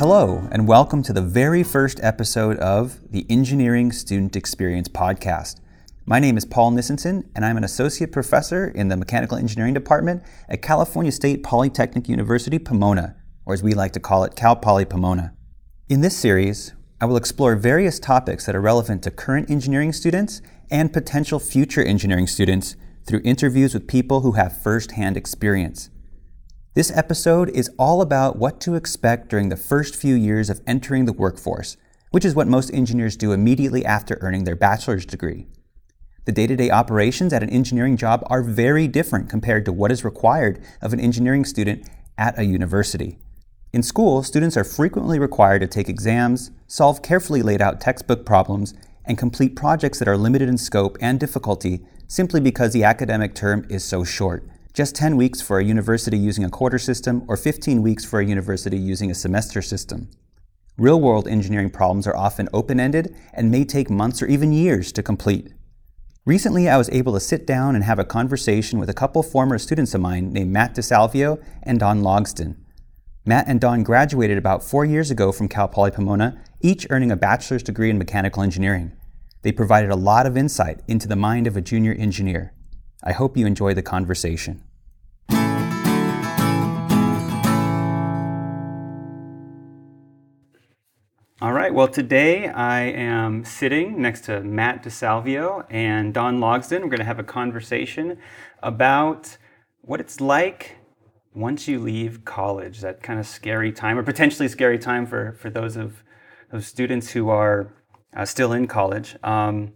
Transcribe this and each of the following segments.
Hello, and welcome to the very first episode of the Engineering Student Experience podcast. My name is Paul Nissenson, and I'm an associate professor in the Mechanical Engineering Department at California State Polytechnic University, Pomona, or as we like to call it, Cal Poly Pomona. In this series, I will explore various topics that are relevant to current engineering students and potential future engineering students through interviews with people who have firsthand experience. This episode is all about what to expect during the first few years of entering the workforce, which is what most engineers do immediately after earning their bachelor's degree. The day to day operations at an engineering job are very different compared to what is required of an engineering student at a university. In school, students are frequently required to take exams, solve carefully laid out textbook problems, and complete projects that are limited in scope and difficulty simply because the academic term is so short. Just 10 weeks for a university using a quarter system, or 15 weeks for a university using a semester system. Real world engineering problems are often open ended and may take months or even years to complete. Recently, I was able to sit down and have a conversation with a couple former students of mine named Matt DeSalvio and Don Logsdon. Matt and Don graduated about four years ago from Cal Poly Pomona, each earning a bachelor's degree in mechanical engineering. They provided a lot of insight into the mind of a junior engineer. I hope you enjoy the conversation. All right, well, today I am sitting next to Matt DeSalvio and Don Logsdon. We're going to have a conversation about what it's like once you leave college, that kind of scary time, or potentially scary time for, for those of those students who are uh, still in college. Um,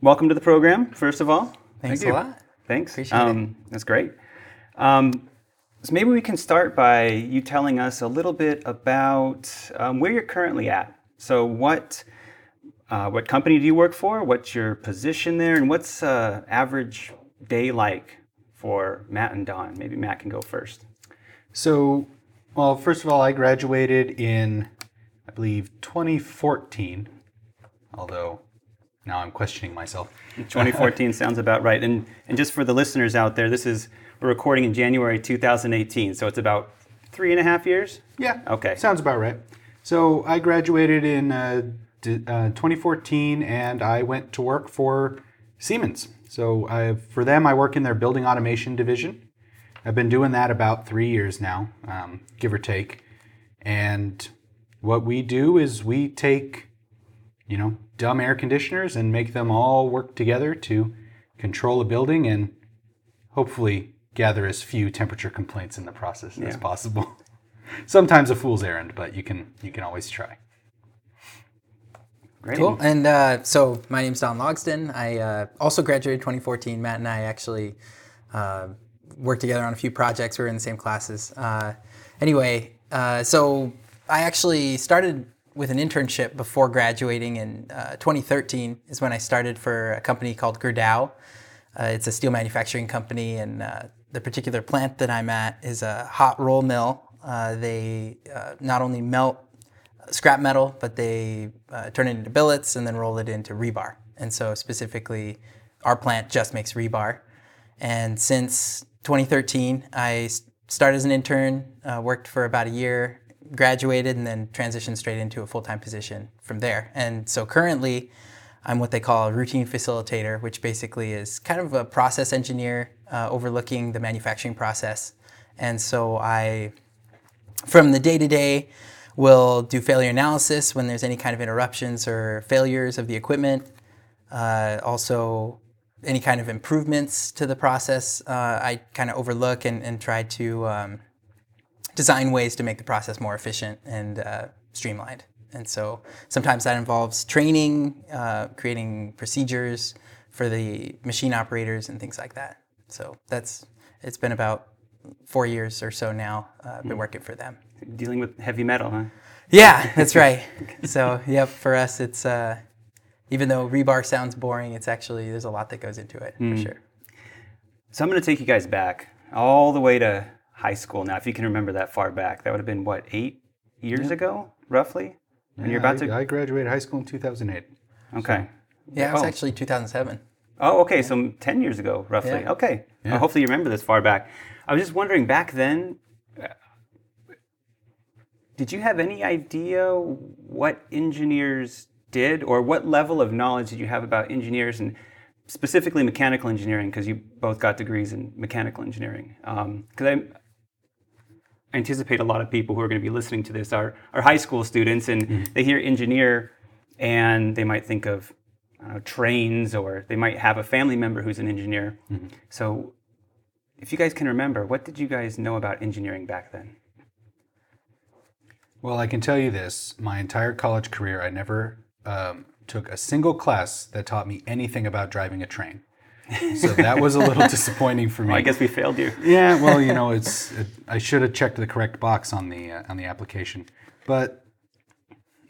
welcome to the program, first of all. Thanks Thank a lot. Thanks. Appreciate um, it. That's great. Um, so maybe we can start by you telling us a little bit about um, where you're currently at. So what uh, what company do you work for? What's your position there, and what's uh, average day like for Matt and Don? Maybe Matt can go first. So, well, first of all, I graduated in I believe 2014, although now I'm questioning myself. 2014 sounds about right. And and just for the listeners out there, this is we're recording in January 2018, so it's about three and a half years. Yeah. Okay. Sounds about right. So I graduated in uh, d- uh, 2014, and I went to work for Siemens. So I, for them, I work in their building automation division. I've been doing that about three years now, um, give or take. And what we do is we take, you know, dumb air conditioners and make them all work together to control a building and hopefully gather as few temperature complaints in the process yeah. as possible. Sometimes a fool's errand, but you can you can always try. Great. Cool. And uh, so my name's Don Logsdon. I uh, also graduated 2014. Matt and I actually uh, worked together on a few projects. We were in the same classes. Uh, anyway, uh, so I actually started with an internship before graduating in uh, 2013 is when I started for a company called Gerdau. Uh, it's a steel manufacturing company, and uh, the particular plant that I'm at is a hot roll mill. Uh, they uh, not only melt scrap metal, but they uh, turn it into billets and then roll it into rebar. And so, specifically, our plant just makes rebar. And since 2013, I started as an intern, worked for about a year graduated and then transitioned straight into a full time position from there. And so currently, I'm what they call a routine facilitator, which basically is kind of a process engineer uh, overlooking the manufacturing process. And so I, from the day to day, will do failure analysis when there's any kind of interruptions or failures of the equipment. Uh, also, any kind of improvements to the process, uh, I kind of overlook and, and try to um, design ways to make the process more efficient and uh, streamlined. And so sometimes that involves training, uh, creating procedures for the machine operators and things like that. So that's it's been about four years or so now. Uh, I've been hmm. working for them. Dealing with heavy metal, huh? Yeah, that's right. so yep, for us it's uh, even though rebar sounds boring, it's actually there's a lot that goes into it mm. for hmm. sure. So I'm going to take you guys back all the way to high school now. If you can remember that far back, that would have been what eight years yeah. ago, roughly. And you're about I, to. I graduated high school in 2008. Okay. So. Yeah, it was oh. actually 2007. Oh, okay. Yeah. So 10 years ago, roughly. Yeah. Okay. Well, hopefully you remember this far back. I was just wondering back then. Uh, did you have any idea what engineers did or what level of knowledge did you have about engineers and specifically mechanical engineering because you both got degrees in mechanical engineering because I, I anticipate a lot of people who are going to be listening to this are, are high school students and they hear engineer and they might think of I trains or they might have a family member who's an engineer. So if you guys can remember what did you guys know about engineering back then? Well, I can tell you this: my entire college career, I never um, took a single class that taught me anything about driving a train. So that was a little disappointing for me. I guess we failed you. yeah, well, you know, it's it, I should have checked the correct box on the uh, on the application, but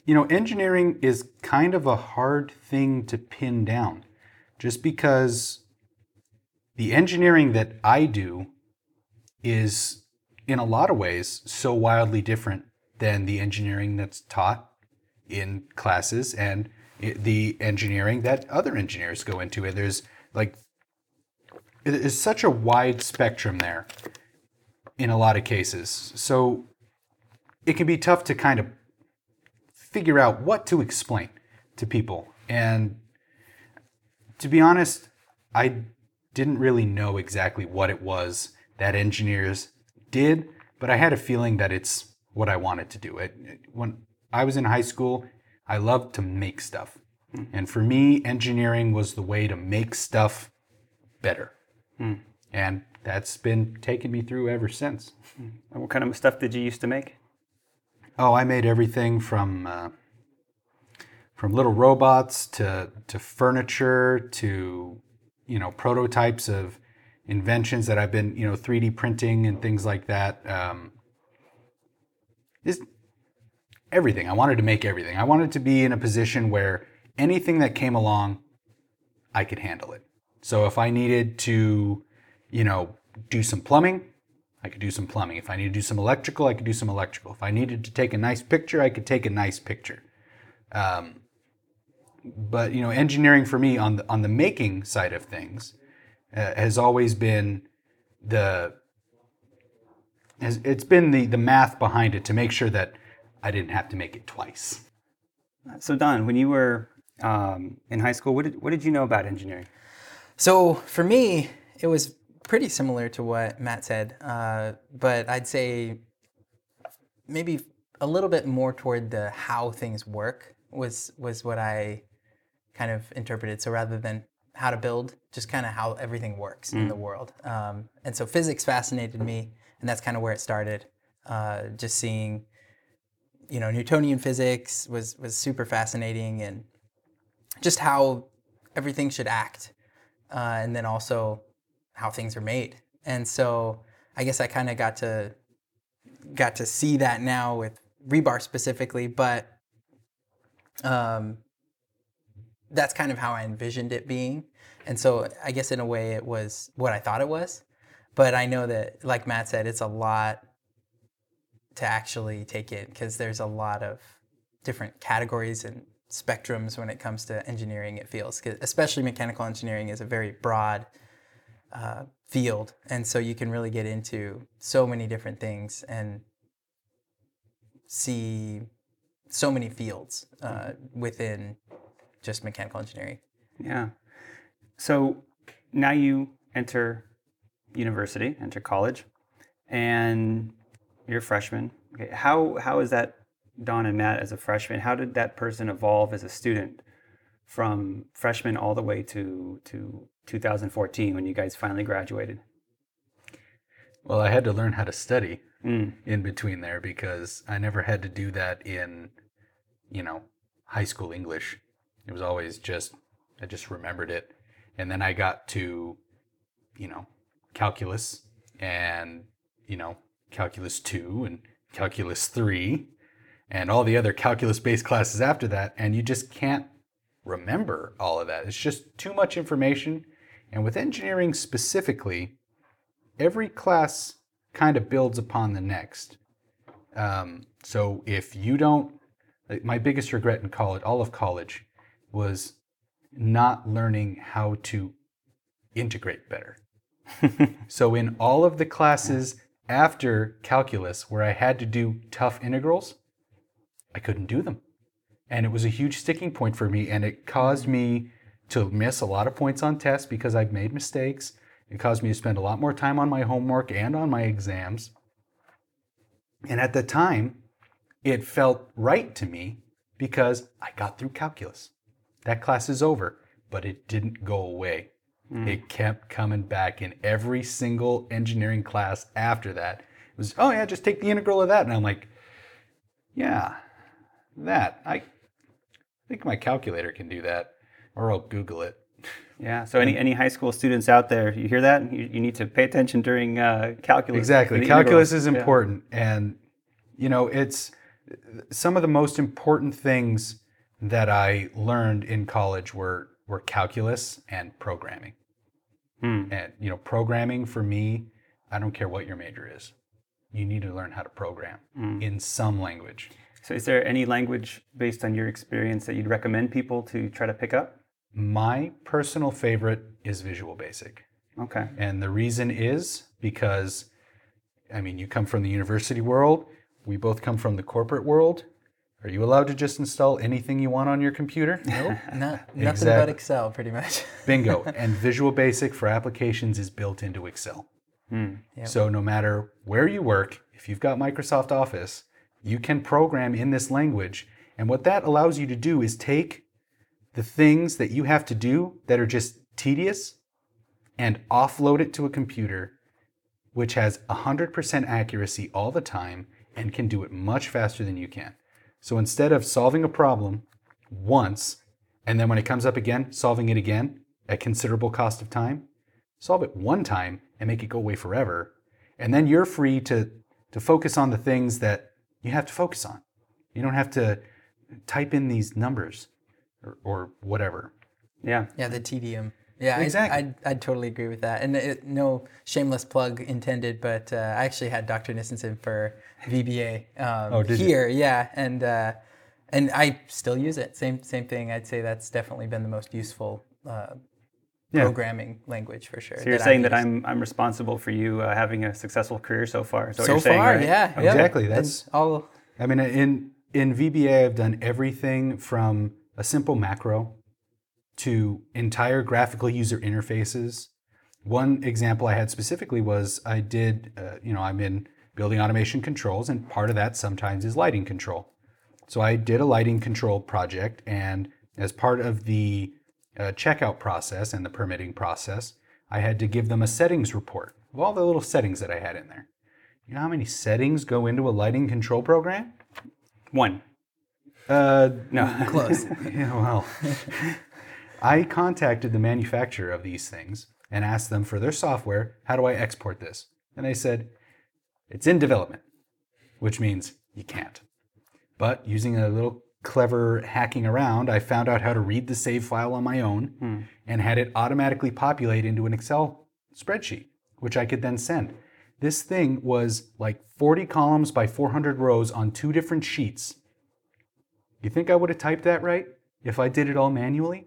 you know, engineering is kind of a hard thing to pin down, just because the engineering that I do is in a lot of ways so wildly different than the engineering that's taught in classes and the engineering that other engineers go into. And there's like it is such a wide spectrum there in a lot of cases. So it can be tough to kind of figure out what to explain to people. And to be honest, I didn't really know exactly what it was that engineers did, but I had a feeling that it's what I wanted to do. It, when I was in high school, I loved to make stuff. And for me, engineering was the way to make stuff better. And that's been taking me through ever since. What kind of stuff did you used to make? Oh, I made everything from uh, from little robots to to furniture to you know prototypes of inventions that I've been you know 3D printing and things like that. Um, just everything. I wanted to make everything. I wanted to be in a position where anything that came along, I could handle it. So if I needed to, you know, do some plumbing, I could do some plumbing. If I needed to do some electrical, I could do some electrical. If I needed to take a nice picture, I could take a nice picture. Um, but you know, engineering for me on the on the making side of things uh, has always been the has, it's been the the math behind it to make sure that I didn't have to make it twice. So Don, when you were um, in high school, what did what did you know about engineering? So for me, it was pretty similar to what Matt said, uh, but I'd say maybe a little bit more toward the how things work was was what I kind of interpreted. So rather than how to build, just kind of how everything works in the world. Um, and so physics fascinated me, and that's kind of where it started. Uh, just seeing, you know, Newtonian physics was was super fascinating, and just how everything should act uh, and then also how things are made. And so I guess I kind of got to got to see that now with rebar specifically, but um, that's kind of how I envisioned it being. And so I guess in a way it was what I thought it was. But I know that, like Matt said, it's a lot to actually take in because there's a lot of different categories and spectrums when it comes to engineering. It feels, especially mechanical engineering, is a very broad uh, field, and so you can really get into so many different things and see so many fields uh, within just mechanical engineering. Yeah. So now you enter university, enter college, and you're a freshman. Okay. How how is that Don and Matt as a freshman? How did that person evolve as a student from freshman all the way to to 2014 when you guys finally graduated? Well, I had to learn how to study Mm. in between there because I never had to do that in, you know, high school English. It was always just, I just remembered it. And then I got to, you know, calculus and, you know, calculus 2 and calculus 3 and all the other calculus based classes after that. And you just can't remember all of that. It's just too much information. And with engineering specifically, every class kind of builds upon the next. Um, so if you don't, like my biggest regret in college, all of college, was not learning how to integrate better. so in all of the classes after calculus where I had to do tough integrals, I couldn't do them. And it was a huge sticking point for me. And it caused me to miss a lot of points on tests because I've made mistakes. It caused me to spend a lot more time on my homework and on my exams. And at the time, it felt right to me because I got through calculus. That class is over, but it didn't go away. Hmm. It kept coming back in every single engineering class after that. It was, oh yeah, just take the integral of that. And I'm like, yeah, that. I think my calculator can do that, or I'll Google it. Yeah. So any, any high school students out there, you hear that? You, you need to pay attention during uh, calculus. Exactly. Calculus integrals. is Yeah. important. And, you know, it's some of the most important things that I learned in college were, were calculus and programming. Hmm. And, you know, programming for me, I don't care what your major is, you need to learn how to program Hmm. in some language. So is there any language based on your experience that you'd recommend people to try to pick up? My personal favorite is Visual Basic. Okay. And the reason is because, I mean, you come from the university world, we both come from the corporate world. Are you allowed to just install anything you want on your computer? No. Not, nothing but Exactly. Excel, pretty much. Bingo. And Visual Basic for applications is built into Excel. Hmm. Yep. So no matter where you work, if you've got Microsoft Office, you can program in this language. And what that allows you to do is take the things that you have to do that are just tedious and offload it to a computer which has 100% accuracy all the time and can do it much faster than you can. So instead of solving a problem once and then when it comes up again, solving it again at considerable cost of time, solve it one time and make it go away forever. And then you're free to, to focus on the things that you have to focus on. You don't have to type in these numbers or, or whatever. Yeah. Yeah, the tedium. Yeah, Exactly. I'd, I'd, I'd totally agree with that. And it, no shameless plug intended, but uh, I actually had Dr. Nissenson for VBA um, Oh, did you? here. Yeah, and uh, and I still use it. Same same thing. I'd say that's definitely been the most useful uh, Yeah. programming language for sure. So you're I've saying that. I'm I'm responsible for you uh, having a successful career so far. Is that what so you're saying, far, right? yeah, yeah. Exactly, that's- all. I mean, in in VBA, I've done everything from a simple macro to entire graphical user interfaces. One example I had specifically was I did, uh, you know, I'm in building automation controls, and part of that sometimes is lighting control. So I did a lighting control project, and as part of the uh, checkout process and the permitting process, I had to give them a settings report of all the little settings that I had in there. You know how many settings go into a lighting control program? One. Uh, No. Close. yeah, well, I contacted the manufacturer of these things and asked them for their software, how do I export this? And they said, it's in development, which means you can't. But using a little clever hacking around, I found out how to read the save file on my own hmm. and had it automatically populate into an Excel spreadsheet, which I could then send. This thing was like 40 columns by 400 rows on two different sheets. You think I would have typed that right if I did it all manually?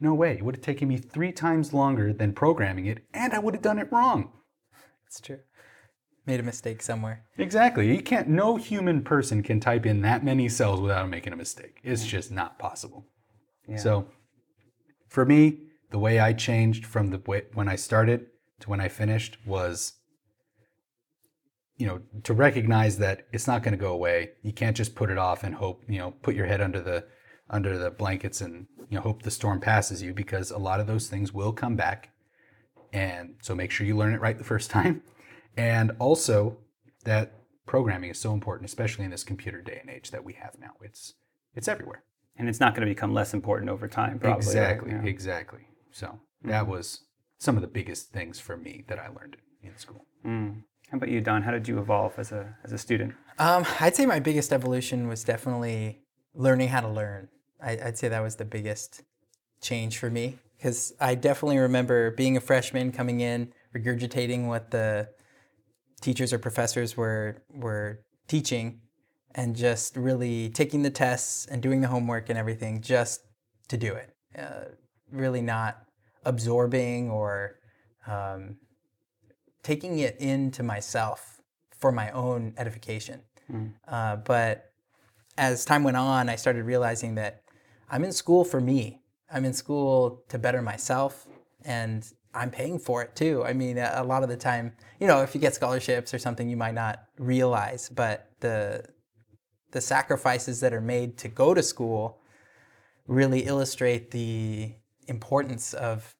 No way. It would have taken me three times longer than programming it, and I would have done it wrong. It's true. Made a mistake somewhere. Exactly. You can't. No human person can type in that many cells without making a mistake. It's just not possible. So, for me, the way I changed from the way when I started to when I finished was, you know, to recognize that it's not going to go away. You can't just put it off and hope. You know, put your head under the under the blankets and you know hope the storm passes you because a lot of those things will come back. And so make sure you learn it right the first time. And also that programming is so important, especially in this computer day and age that we have now. It's it's everywhere. And it's not going to become less important over time, probably. right? exactly, Yeah. exactly. So that was some of the biggest things for me that I learned in school. Mm. How about you, Don? How did you evolve as a as a student? Um, I'd say my biggest evolution was definitely learning how to learn. I, I'd say that was the biggest change for me because I definitely remember being a freshman coming in, regurgitating what the teachers or professors were were teaching, and just really taking the tests and doing the homework and everything just to do it. Uh, really not absorbing or um, taking it into myself for my own edification. Uh, but as time went on, I started realizing that I'm in school for me. I'm in school to better myself, and I'm paying for it too. I mean, a, lot of the time, you know, if you get scholarships or something, you might not realize, but the the sacrifices that are made to go to school really illustrate the importance of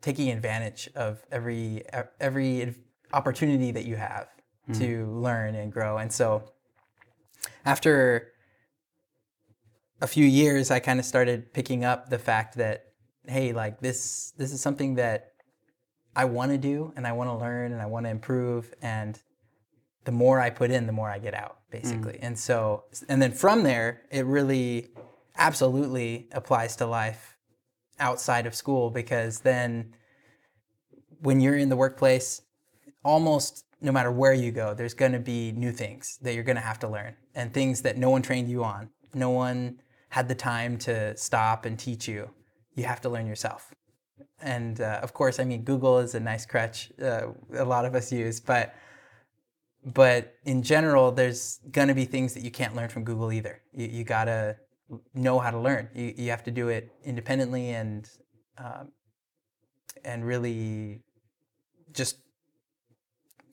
taking advantage of every every opportunity that you have mm. to learn and grow. And so after a few years I kind of started picking up the fact that hey, like this this is something that I want to do and I want to learn and I want to improve and the more I put in, the more I get out, basically. Mm. And so, and then from there, it really absolutely applies to life outside of school because then when you're in the workplace, almost no matter where you go, there's going to be new things that you're going to have to learn and things that no one trained you on. No one had the time to stop and teach you. You have to learn yourself. And uh, of course, I mean, Google is a nice crutch uh, a lot of us use, but but in general, there's going to be things that you can't learn from Google either. You, you got to know how to learn. You, you have to do it independently and um, and really just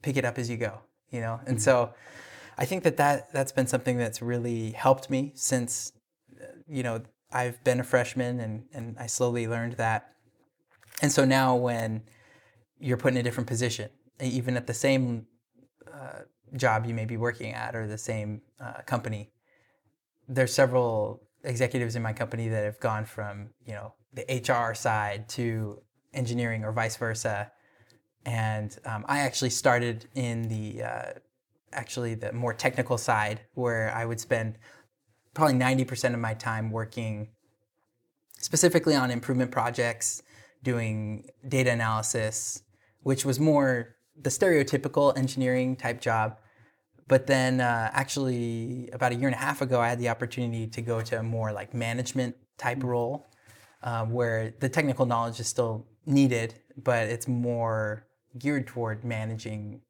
pick it up as you go, you know. And mm-hmm. so I think that, that that's been something that's really helped me since you know I've been a freshman and and I slowly learned that. And so now when you're put in a different position, even at the same uh, job you may be working at or the same uh, company, there's several executives in my company that have gone from you know the HR side to engineering or vice versa. And um, I actually started in the uh, actually the more technical side where I would spend probably 90% of my time working specifically on improvement projects, doing data analysis, which was more the stereotypical engineering type job. But then, uh, actually, about a year and a half ago, I had the opportunity to go to a more like management type role, uh, where the technical knowledge is still needed, but it's more geared toward managing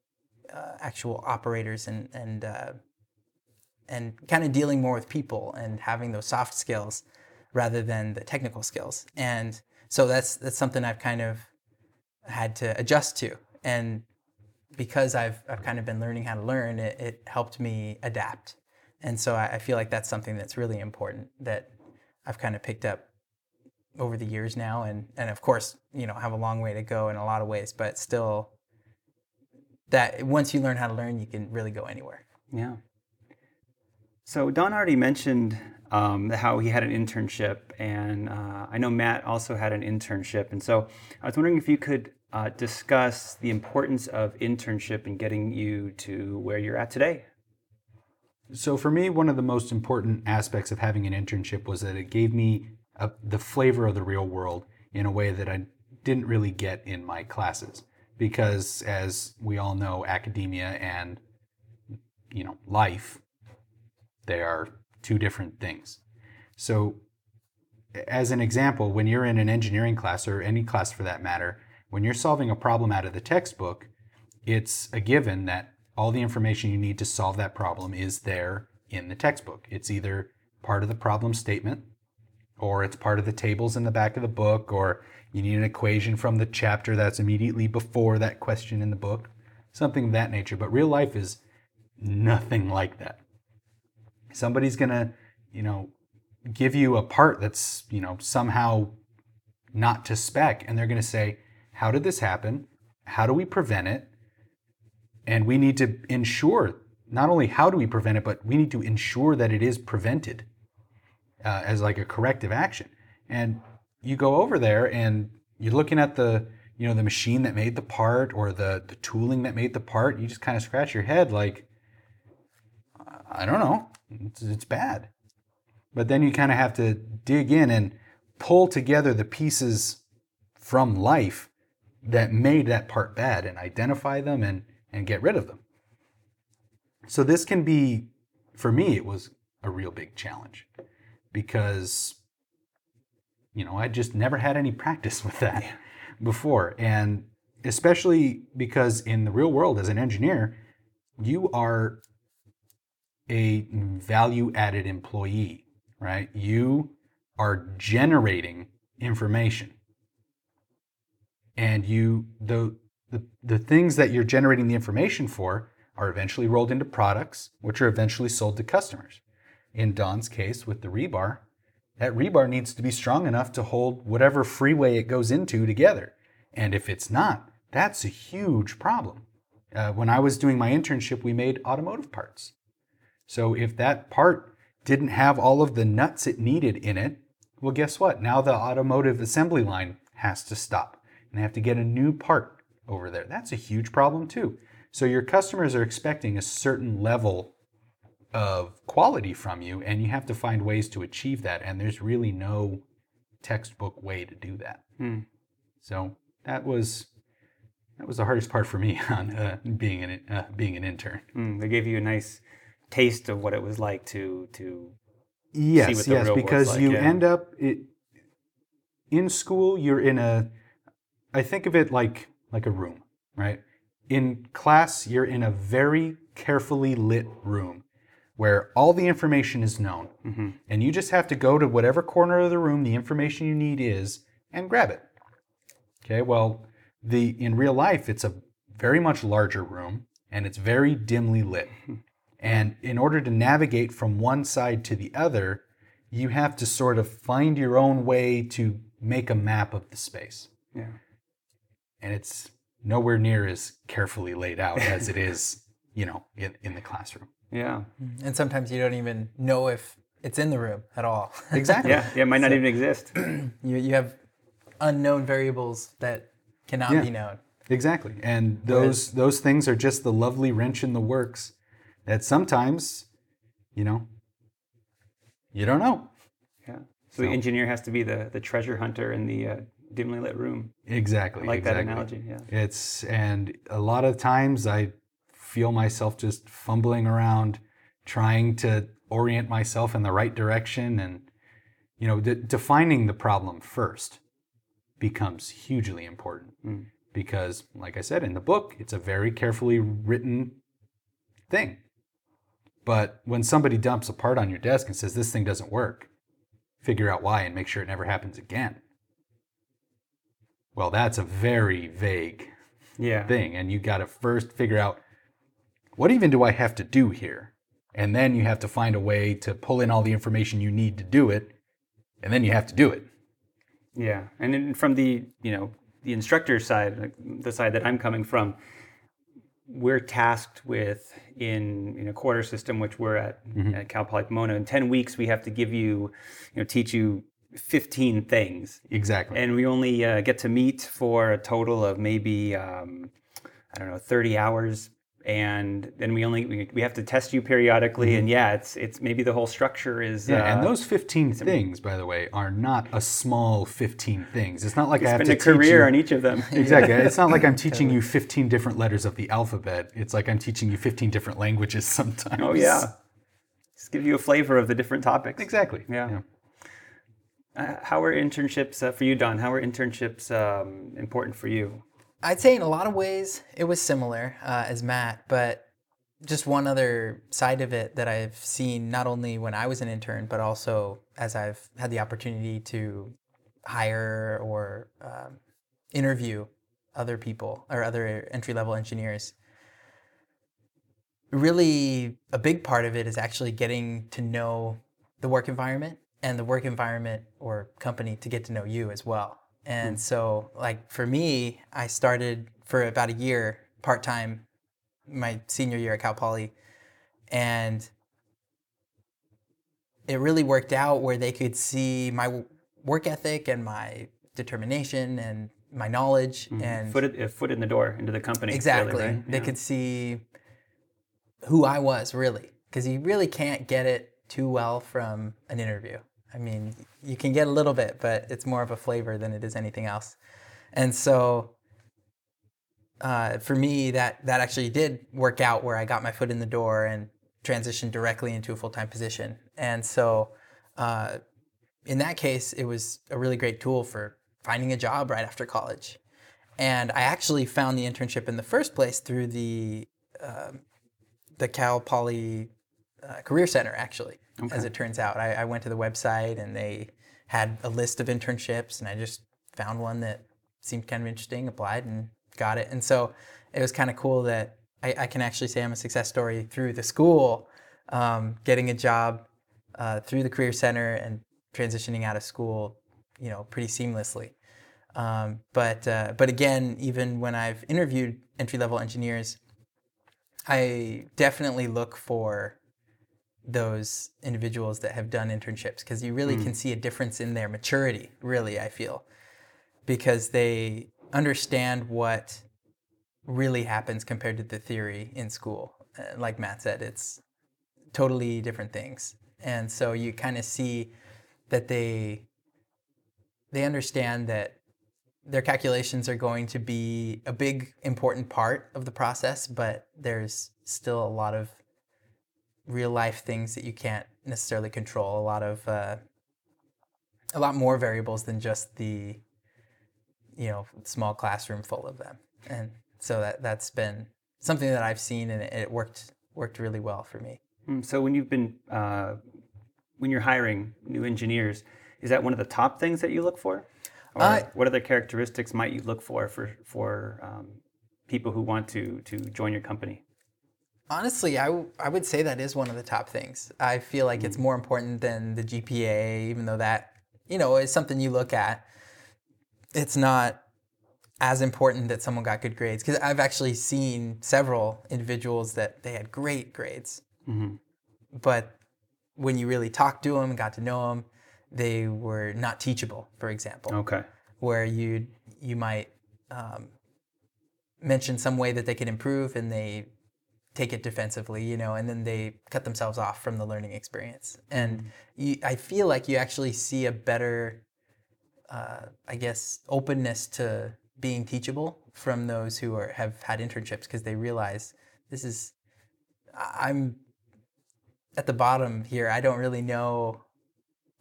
uh, actual operators and and uh, and kind of dealing more with people and having those soft skills rather than the technical skills. And so that's that's something I've kind of had to adjust to. And because I've, I've kind of been learning how to learn, it, it helped me adapt. And so I, I, feel like that's something that's really important that I've kind of picked up over the years now. And, and of course, you know, have a long way to go in a lot of ways, but still that once you learn how to learn, you can really go anywhere. Yeah. So Don already mentioned um, how he had an internship, and uh, I know Matt also had an internship. And so I was wondering if you could uh, discuss the importance of internship in getting you to where you're at today. So, for me, one of the most important aspects of having an internship was that it gave me a, the flavor of the real world in a way that I didn't really get in my classes. Because, as we all know, academia and you know life they are two different things. So, as an example, when you're in an engineering class or any class for that matter, when you're solving a problem out of the textbook, it's a given that all the information you need to solve that problem is there in the textbook. It's either part of the problem statement, or it's part of the tables in the back of the book, or you need an equation from the chapter that's immediately before that question in the book, something of that nature. But real life is nothing like that. Somebody's going to, you know, give you a part that's, you know, somehow not to spec, and they're going to say, how did this happen? How do we prevent it? And we need to ensure not only how do we prevent it, but we need to ensure that it is prevented uh, as like a corrective action. And you go over there and you're looking at the you know the machine that made the part or the the tooling that made the part. You just kind of scratch your head like I don't know, it's, it's bad. But then you kind of have to dig in and pull together the pieces from life that made that part bad and identify them and, and get rid of them. So this can be, for me, it was a real big challenge because, you know, I just never had any practice with that yeah. before. And especially because in the real world as an engineer, you are a value added employee, right? You are generating information. And you the, the the things that you're generating the information for are eventually rolled into products, which are eventually sold to customers. In Don's case with the rebar, that rebar needs to be strong enough to hold whatever freeway it goes into together. And if it's not, that's a huge problem. Uh, when I was doing my internship, we made automotive parts. So if that part didn't have all of the nuts it needed in it, well, guess what? Now the automotive assembly line has to stop and they have to get a new part over there. That's a huge problem too. So your customers are expecting a certain level of quality from you, and you have to find ways to achieve that. And there's really no textbook way to do that. Hmm. So that was that was the hardest part for me on uh, being an uh, being an intern. Mm, they gave you a nice taste of what it was like to to Yes, what the yes, because like, you yeah. end up it, in school. You're in a. I think of it like like a room, right? In class, you're in a very carefully lit room where all the information is known, Mm-hmm. and you just have to go to whatever corner of the room the information you need is and grab it. Okay, well, the in real life, it's a very much larger room and it's very dimly lit. And in order to navigate from one side to the other, you have to sort of find your own way to make a map of the space. yeah. And it's nowhere near as carefully laid out as it is, you know, in, in the classroom. Yeah. Mm-hmm. And sometimes you don't even know if it's in the room at all. Exactly. Yeah. Yeah. It might not even exist. you, you have unknown variables that cannot Yeah. be known. Exactly. And those those things are just the lovely wrench in the works that sometimes, you know, you don't know. Yeah. So, the engineer has to be the the treasure hunter in the uh, dimly lit room. Exactly. I like that exactly. analogy. Yeah. It's and a lot of times I feel myself just fumbling around trying to orient myself in the right direction and you know de- defining the problem first becomes hugely important Mm. because like I said in the book it's a very carefully written thing. But when somebody dumps a part on your desk and says this thing doesn't work, figure out why and make sure it never happens again. Well, that's a very vague Yeah. thing and you got to first figure out what even do I have to do here? And then you have to find a way to pull in all the information you need to do it and then you have to do it. Yeah, and then from the you know the instructor side, the side that I'm coming from, we're tasked with in in a quarter system, which we're at at Cal Poly Pomona. In ten weeks, we have to give you, you know, teach you 15 things, Exactly. and we only uh, get to meet for a total of maybe um, I don't know 30 hours. And then we only we, we have to test you periodically, and yeah, it's it's maybe the whole structure is yeah, and uh, those 15 things, by the way, are not a small 15 things. It's not like I have spend to a career you- on each of them. Exactly. It's not like I'm teaching you 15 different letters of the alphabet. It's like I'm teaching you 15 different languages sometimes. Oh yeah, just give you a flavor of the different topics. Exactly. Yeah. Uh, how are internships uh, for you, Don? How are internships um, important for you? I'd say in a lot of ways it was similar uh, as Matt, but just one other side of it that I've seen not only when I was an intern, but also as I've had the opportunity to hire or um, interview other people or other entry level engineers. Really, a big part of it is actually getting to know the work environment and the work environment or company to get to know you as well. And so, like for me, I started for about a year part time my senior year at Cal Poly, and it really worked out where they could see my work ethic and my determination and my knowledge mm-hmm. and Foot a foot in the door into the company. really, exactly right? they Yeah. could see who I was really because you really can't get it too well from an interview. I mean, you can get a little bit, but it's more of a flavor than it is anything else. And so, uh, for me, that that actually did work out where I got my foot in the door and transitioned directly into a full time position. And so, uh, in that case, it was a really great tool for finding a job right after college. And I actually found the internship in the first place through the um, the Cal Poly uh, Career Center, actually, as it turns out. I, I went to the website and they had a list of internships, and I just found one that seemed kind of interesting, applied, and got it. And so it was kind of cool that I, I can actually say I'm a success story through the school, um, getting a job uh, through the Career Center and transitioning out of school, you know, pretty seamlessly. Um, but uh, but again, even when I've interviewed entry level engineers, I definitely look for those individuals that have done internships because you really can see a difference in their maturity. Really, I feel because they understand what really happens compared to the theory in school. Uh, like Matt said, it's totally different things, and so you kind of see that they they understand that their calculations are going to be a big important part of the process, but there's still a lot of real life things that you can't necessarily control. A lot of uh, a lot more variables than just the you know small classroom full of them, and so that that's been something that I've seen, and it, it worked worked really well for me. Mm, So when you've been uh, when you're hiring new engineers, is that one of the top things that you look for? Or Uh, what other characteristics might you look for for for um, people who want to to join your company? Honestly, I, w- I would say that is one of the top things. I feel like it's more important than the GPA, even though that, you know, is something you look at. It's not as important that someone got good grades because I've actually seen several individuals that they had great grades, but when you really talked to them and got to know them, they were not teachable. For example, Okay. where you you might um, mention some way that they could improve and they take it defensively, you know, and then they cut themselves off from the learning experience. And you, I feel like you actually see a better, uh, I guess, openness to being teachable from those who are have had internships because they realize this is, I'm at the bottom here. I don't really know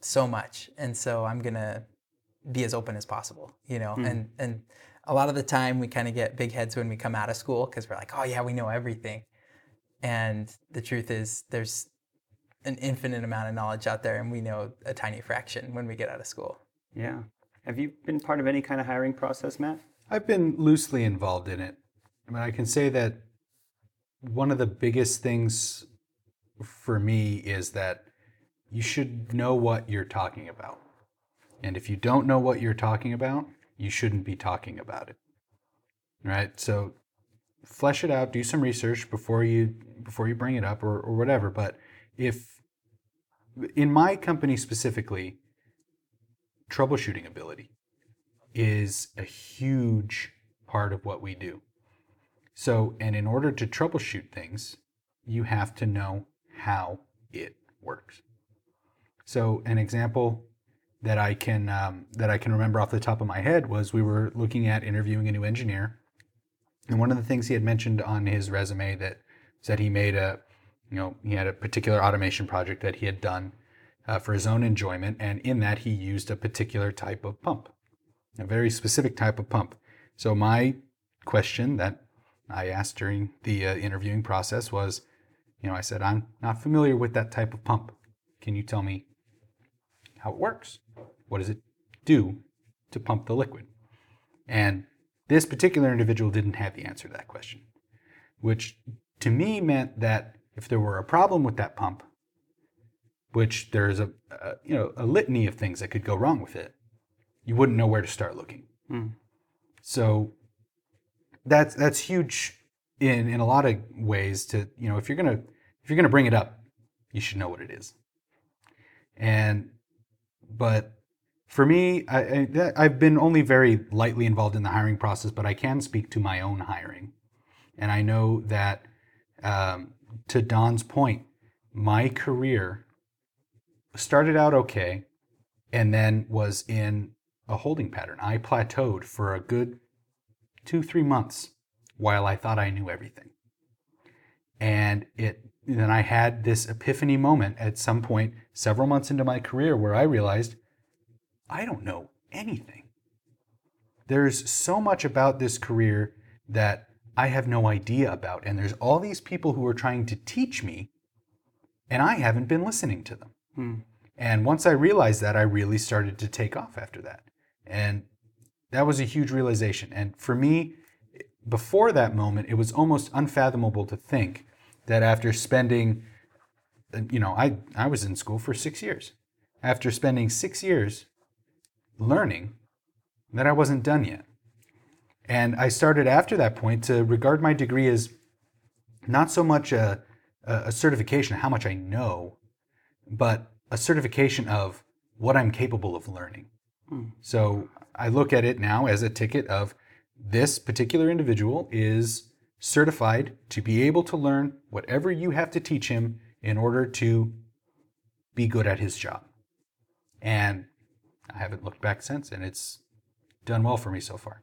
so much, and so I'm gonna be as open as possible, you know. And and a lot of the time we kind of get big heads when we come out of school because we're like, oh yeah, we know everything. And the truth is, there's an infinite amount of knowledge out there, and we know a tiny fraction when we get out of school. Yeah. Have you been part of any kind of hiring process, Matt? I've been loosely involved in it. I mean, I can say that one of the biggest things for me is that you should know what you're talking about. And if you don't know what you're talking about, you shouldn't be talking about it. Right? So flesh it out, do some research before you before you bring it up or, or whatever. But if in my company specifically, troubleshooting ability is a huge part of what we do. So, and in order to troubleshoot things, you have to know how it works. So, an example that I can um, that I can remember off the top of my head was we were looking at interviewing a new engineer, and one of the things he had mentioned on his resume that said he made a, you know, he had a particular automation project that he had done uh, for his own enjoyment, and in that he used a particular type of pump a very specific type of pump. So my question that I asked during the uh, interviewing process was, you know, I said I'm not familiar with that type of pump. Can you tell me how it works? What does it do to pump the liquid? And this particular individual didn't have the answer to that question, which to me meant that if there were a problem with that pump, which there's a, a you know a litany of things that could go wrong with it, you wouldn't know where to start looking. Hmm. So that's that's huge in in a lot of ways. To you know, if you're gonna if you're gonna bring it up, you should know what it is. And but for me, I, I've been only very lightly involved in the hiring process, but I can speak to my own hiring, and I know that um, to Don's point, my career started out okay, and then was in a holding pattern. I plateaued for a good two, three months while I thought I knew everything. And it then I had this epiphany moment at some point several months into my career where I realized I don't know anything. There's so much about this career that I have no idea about. And there's all these people who are trying to teach me and I haven't been listening to them. Hmm. And once I realized that, I really started to take off after that. And that was a huge realization. And for me, before that moment, it was almost unfathomable to think that after spending, you know, I, I was in school for six years. After spending six years learning, that I wasn't done yet. And I started after that point to regard my degree as not so much a, a certification of how much I know, but a certification of what I'm capable of learning. Hmm. So I look at it now as a ticket of this particular individual is certified to be able to learn whatever you have to teach him in order to be good at his job. And I haven't looked back since, and it's done well for me so far.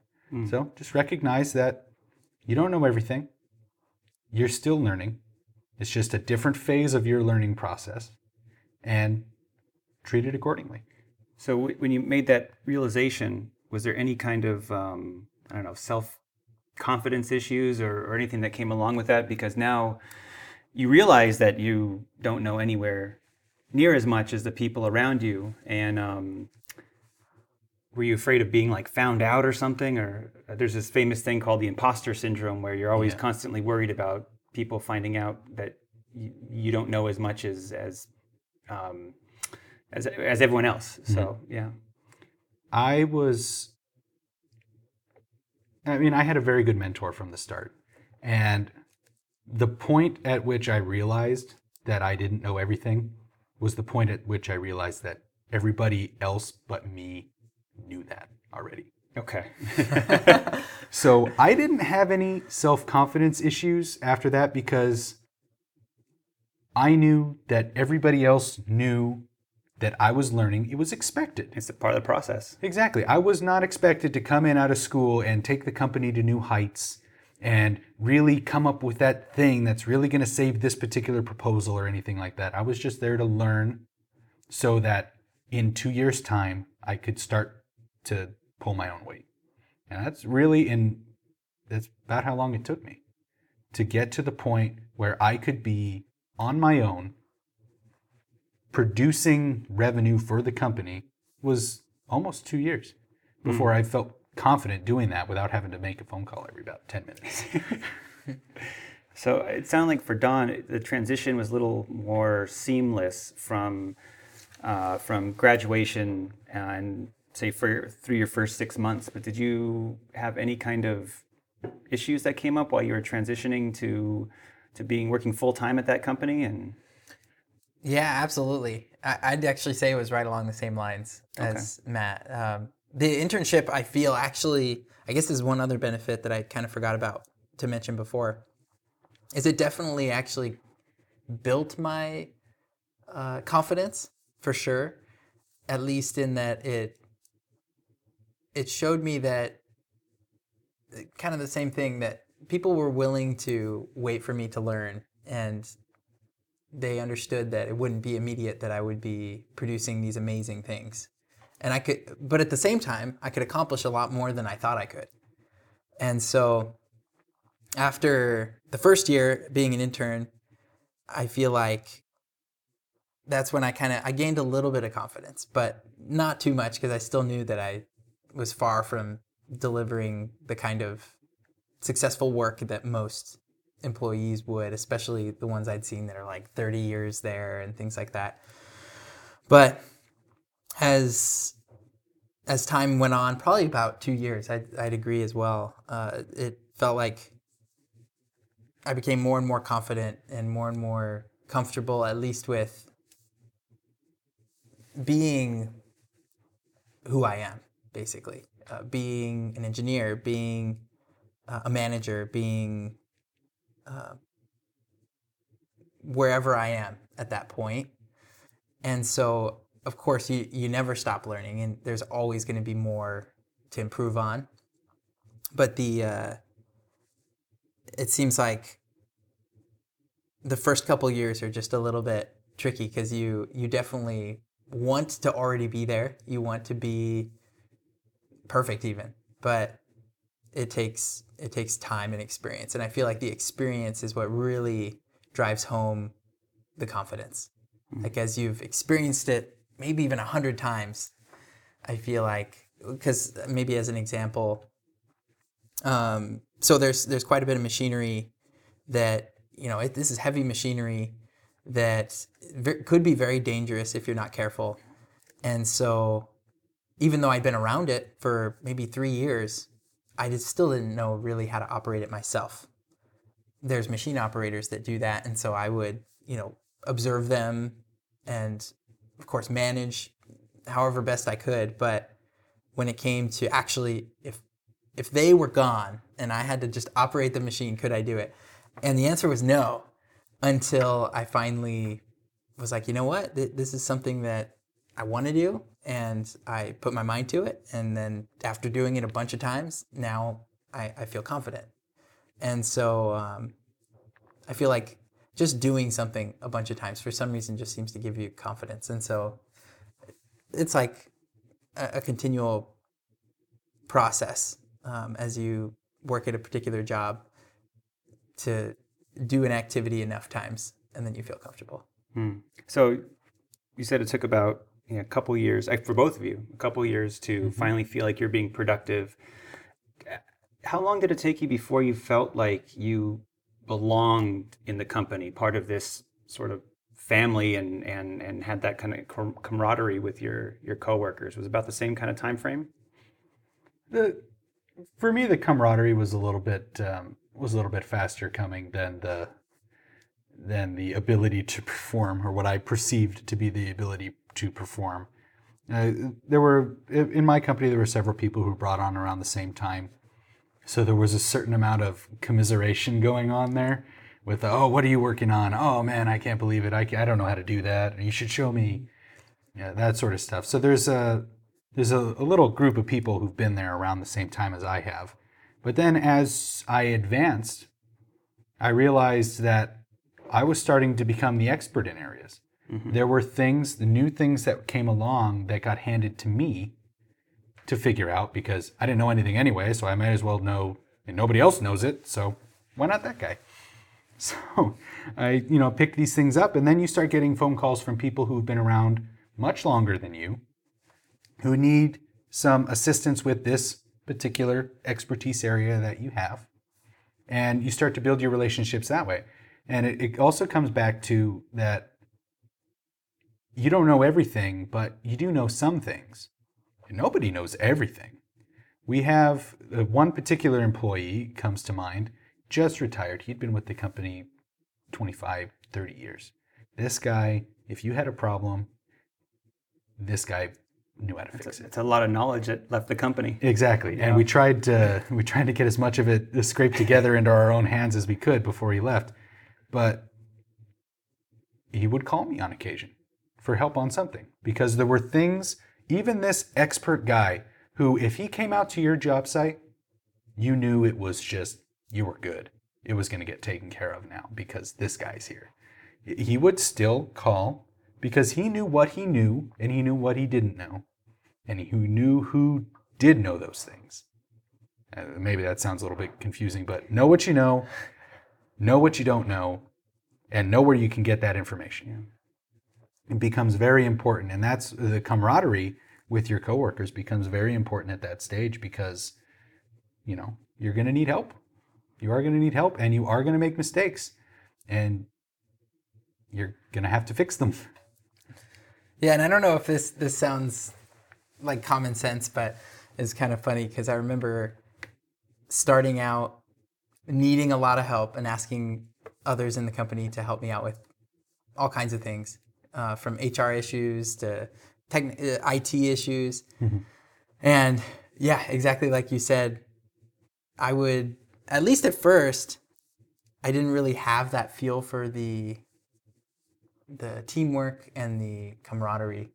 So just recognize that you don't know everything. You're still learning. It's just a different phase of your learning process, and treat it accordingly. So w- when you made that realization, was there any kind of um, I don't know self confidence issues or, or anything that came along with that? Because now you realize that you don't know anywhere near as much as the people around you, and um, were you afraid of being like found out or something? Or uh, there's this famous thing called the imposter syndrome, where you're always Yeah. constantly worried about people finding out that you, you don't know as much as as um, as, as everyone else. So yeah. I was, I mean, I had a very good mentor from the start. And the point at which I realized that I didn't know everything was the point at which I realized that everybody else but me knew that already. Okay. So I didn't have any self confidence issues after that because I knew that everybody else knew that I was learning. It was expected. it's a part of the process. Exactly. I was not expected to come in out of school and take the company to new heights and really come up with that thing that's really going to save this particular proposal or anything like that. I was just there to learn so that in two years' time, I could start to pull my own weight. And that's really in, that's about how long it took me to get to the point where I could be on my own producing revenue for the company was almost two years before I felt confident doing that without having to make a phone call every about 10 minutes. So it sounded like for Don, the transition was a little more seamless from uh, from graduation and say for through your first six months. But did you have any kind of issues that came up while you were transitioning to to being working full time at that company? And Yeah, absolutely. I, I'd actually say it was right along the same lines as Matt. Um, the internship, I feel actually, I guess there's one other benefit that I kind of forgot about to mention before, is it definitely actually built my uh, confidence for sure. At least in that it it showed me that uh, kind of the same thing that people were willing to wait for me to learn and they understood that it wouldn't be immediate that I would be producing these amazing things. And I could but at the same time, I could accomplish a lot more than I thought I could. And so after the first year being an intern, I feel like that's when I kind of I gained a little bit of confidence, but not too much because I still knew that I was far from delivering the kind of successful work that most employees would, especially the ones I'd seen that are like 30 years there and things like that. But as as time went on, probably about two years, I'd, I'd agree as well. Uh, it felt like I became more and more confident and more and more comfortable, at least with being who I am, basically. Uh, being an engineer, being uh, a manager, being uh, wherever I am at that point. And so, of course, you, you never stop learning, and there's always going to be more to improve on. But the uh, it seems like the first couple years are just a little bit tricky because you you definitely want to already be there. You want to be perfect even, but it takes it takes time and experience. And I feel like the experience is what really drives home the confidence. Like as you've experienced it, maybe even a hundred times, I feel like because maybe as an example, um, so there's there's quite a bit of machinery that you know it, this is heavy machinery that could be very dangerous if you're not careful, and so even though I'd been around it for maybe three years, I just still didn't know really how to operate it myself. There's machine operators that do that, and so I would you know observe them and of course manage however best I could, but when it came to actually if if they were gone and I had to just operate the machine, could I do it? And the answer was no until I finally was like, you know what? This is something that I want to do. And I put my mind to it. And then after doing it a bunch of times, now I, I feel confident. And so um, I feel like just doing something a bunch of times for some reason just seems to give you confidence. And so it's like a, a continual process um, as you work at a particular job to do an activity enough times and then you feel comfortable. So you said it took about you know, a couple years for both of you, a couple years to finally feel like you're being productive. How long did it take you before you felt like you belonged in the company, part of this sort of family, and and and had that kind of camaraderie with your your coworkers? Was it about the same kind of time frame? the for me the camaraderie was a little bit um, was a little bit faster coming than the than the ability to perform or what I perceived to be the ability to perform. Uh, there were in my company there were several people who brought on around the same time, so there was a certain amount of commiseration going on there. With the, oh, what are you working on? Oh man, I can't believe it. I, I don't know how to do that. You should show me. Yeah, that sort of stuff. So there's a there's a, a little group of people who've been there around the same time as I have. But then as I advanced, I realized that I was starting to become the expert in areas. Mm-hmm. There were things, the new things that came along that got handed to me to figure out because I didn't know anything anyway, so I might as well know, and nobody else knows it, so why not that guy? So I, you know, pick these things up, and then you start getting phone calls from people who've been around much longer than you, who need some assistance with this particular expertise area that you have. And you start to build your relationships that way. And it, it also comes back to that you don't know everything, but you do know some things. Nobody knows everything. We have uh, one particular employee comes to mind, just retired. He'd been with the company 25, 30 years. This guy, if you had a problem, this guy knew how to fix it. It's a lot of knowledge that left the company. Exactly. And we tried to we tried to get as much of it scraped together into our own hands as we could before he left. But he would call me on occasion for help on something because there were things even this expert guy who if he came out to your job site, you knew it was just you were good. It was going to get taken care of now because this guy's here. He would still call because he knew what he knew and he knew what he didn't know and he knew who did know those things. Uh, maybe that sounds a little bit confusing, but know what you know, know what you don't know, and know where you can get that information. It becomes very important, and that's the camaraderie with your coworkers becomes very important at that stage because you know you're going to need help. You are going to need help, and you are going to make mistakes, and you're going to have to fix them. Yeah, and I don't know if this this sounds like common sense, but it's kind of funny because I remember starting out needing a lot of help and asking others in the company to help me out with all kinds of things, uh, from HR issues to techn- uh, IT issues, and yeah, exactly like you said, I would at least at first, I didn't really have that feel for the the teamwork and the camaraderie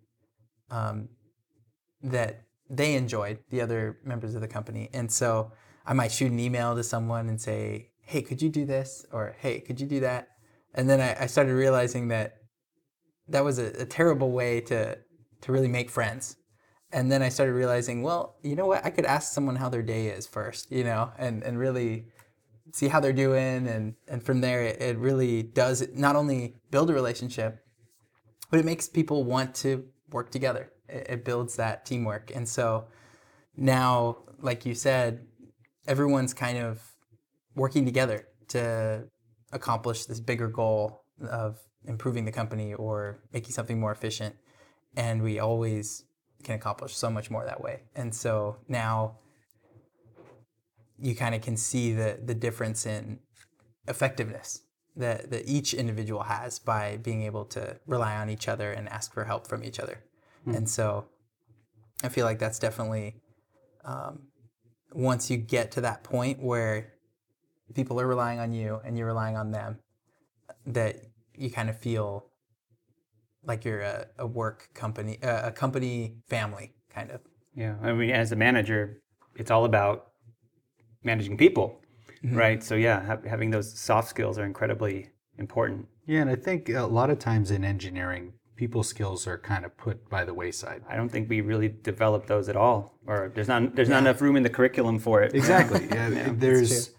um, that they enjoyed, the other members of the company. And so I might shoot an email to someone and say, hey, could you do this? Or hey, could you do that? And then I, I started realizing that that was a, a terrible way to, to really make friends. And then I started realizing, well, you know what? I could ask someone how their day is first, you know, and, and really see how they're doing, and and from there it, it really does not only build a relationship, but it makes people want to work together. It, it builds that teamwork, and so now, like you said, everyone's kind of working together to accomplish this bigger goal of improving the company or making something more efficient. And we always can accomplish so much more that way. And so now you kind of can see the, the difference in effectiveness that, that each individual has by being able to rely on each other and ask for help from each other. Mm. And so I feel like that's definitely um, once you get to that point where people are relying on you and you're relying on them, that you kind of feel like you're a, a work company, a company family, kind of. Yeah, I mean, as a manager, it's all about managing people, mm-hmm. right? So yeah, ha- having those soft skills are incredibly important. Yeah, and I think a lot of times in engineering, people skills are kind of put by the wayside. I don't think we really develop those at all, or there's not there's yeah. not enough room in the curriculum for it. Exactly. yeah, yeah, there's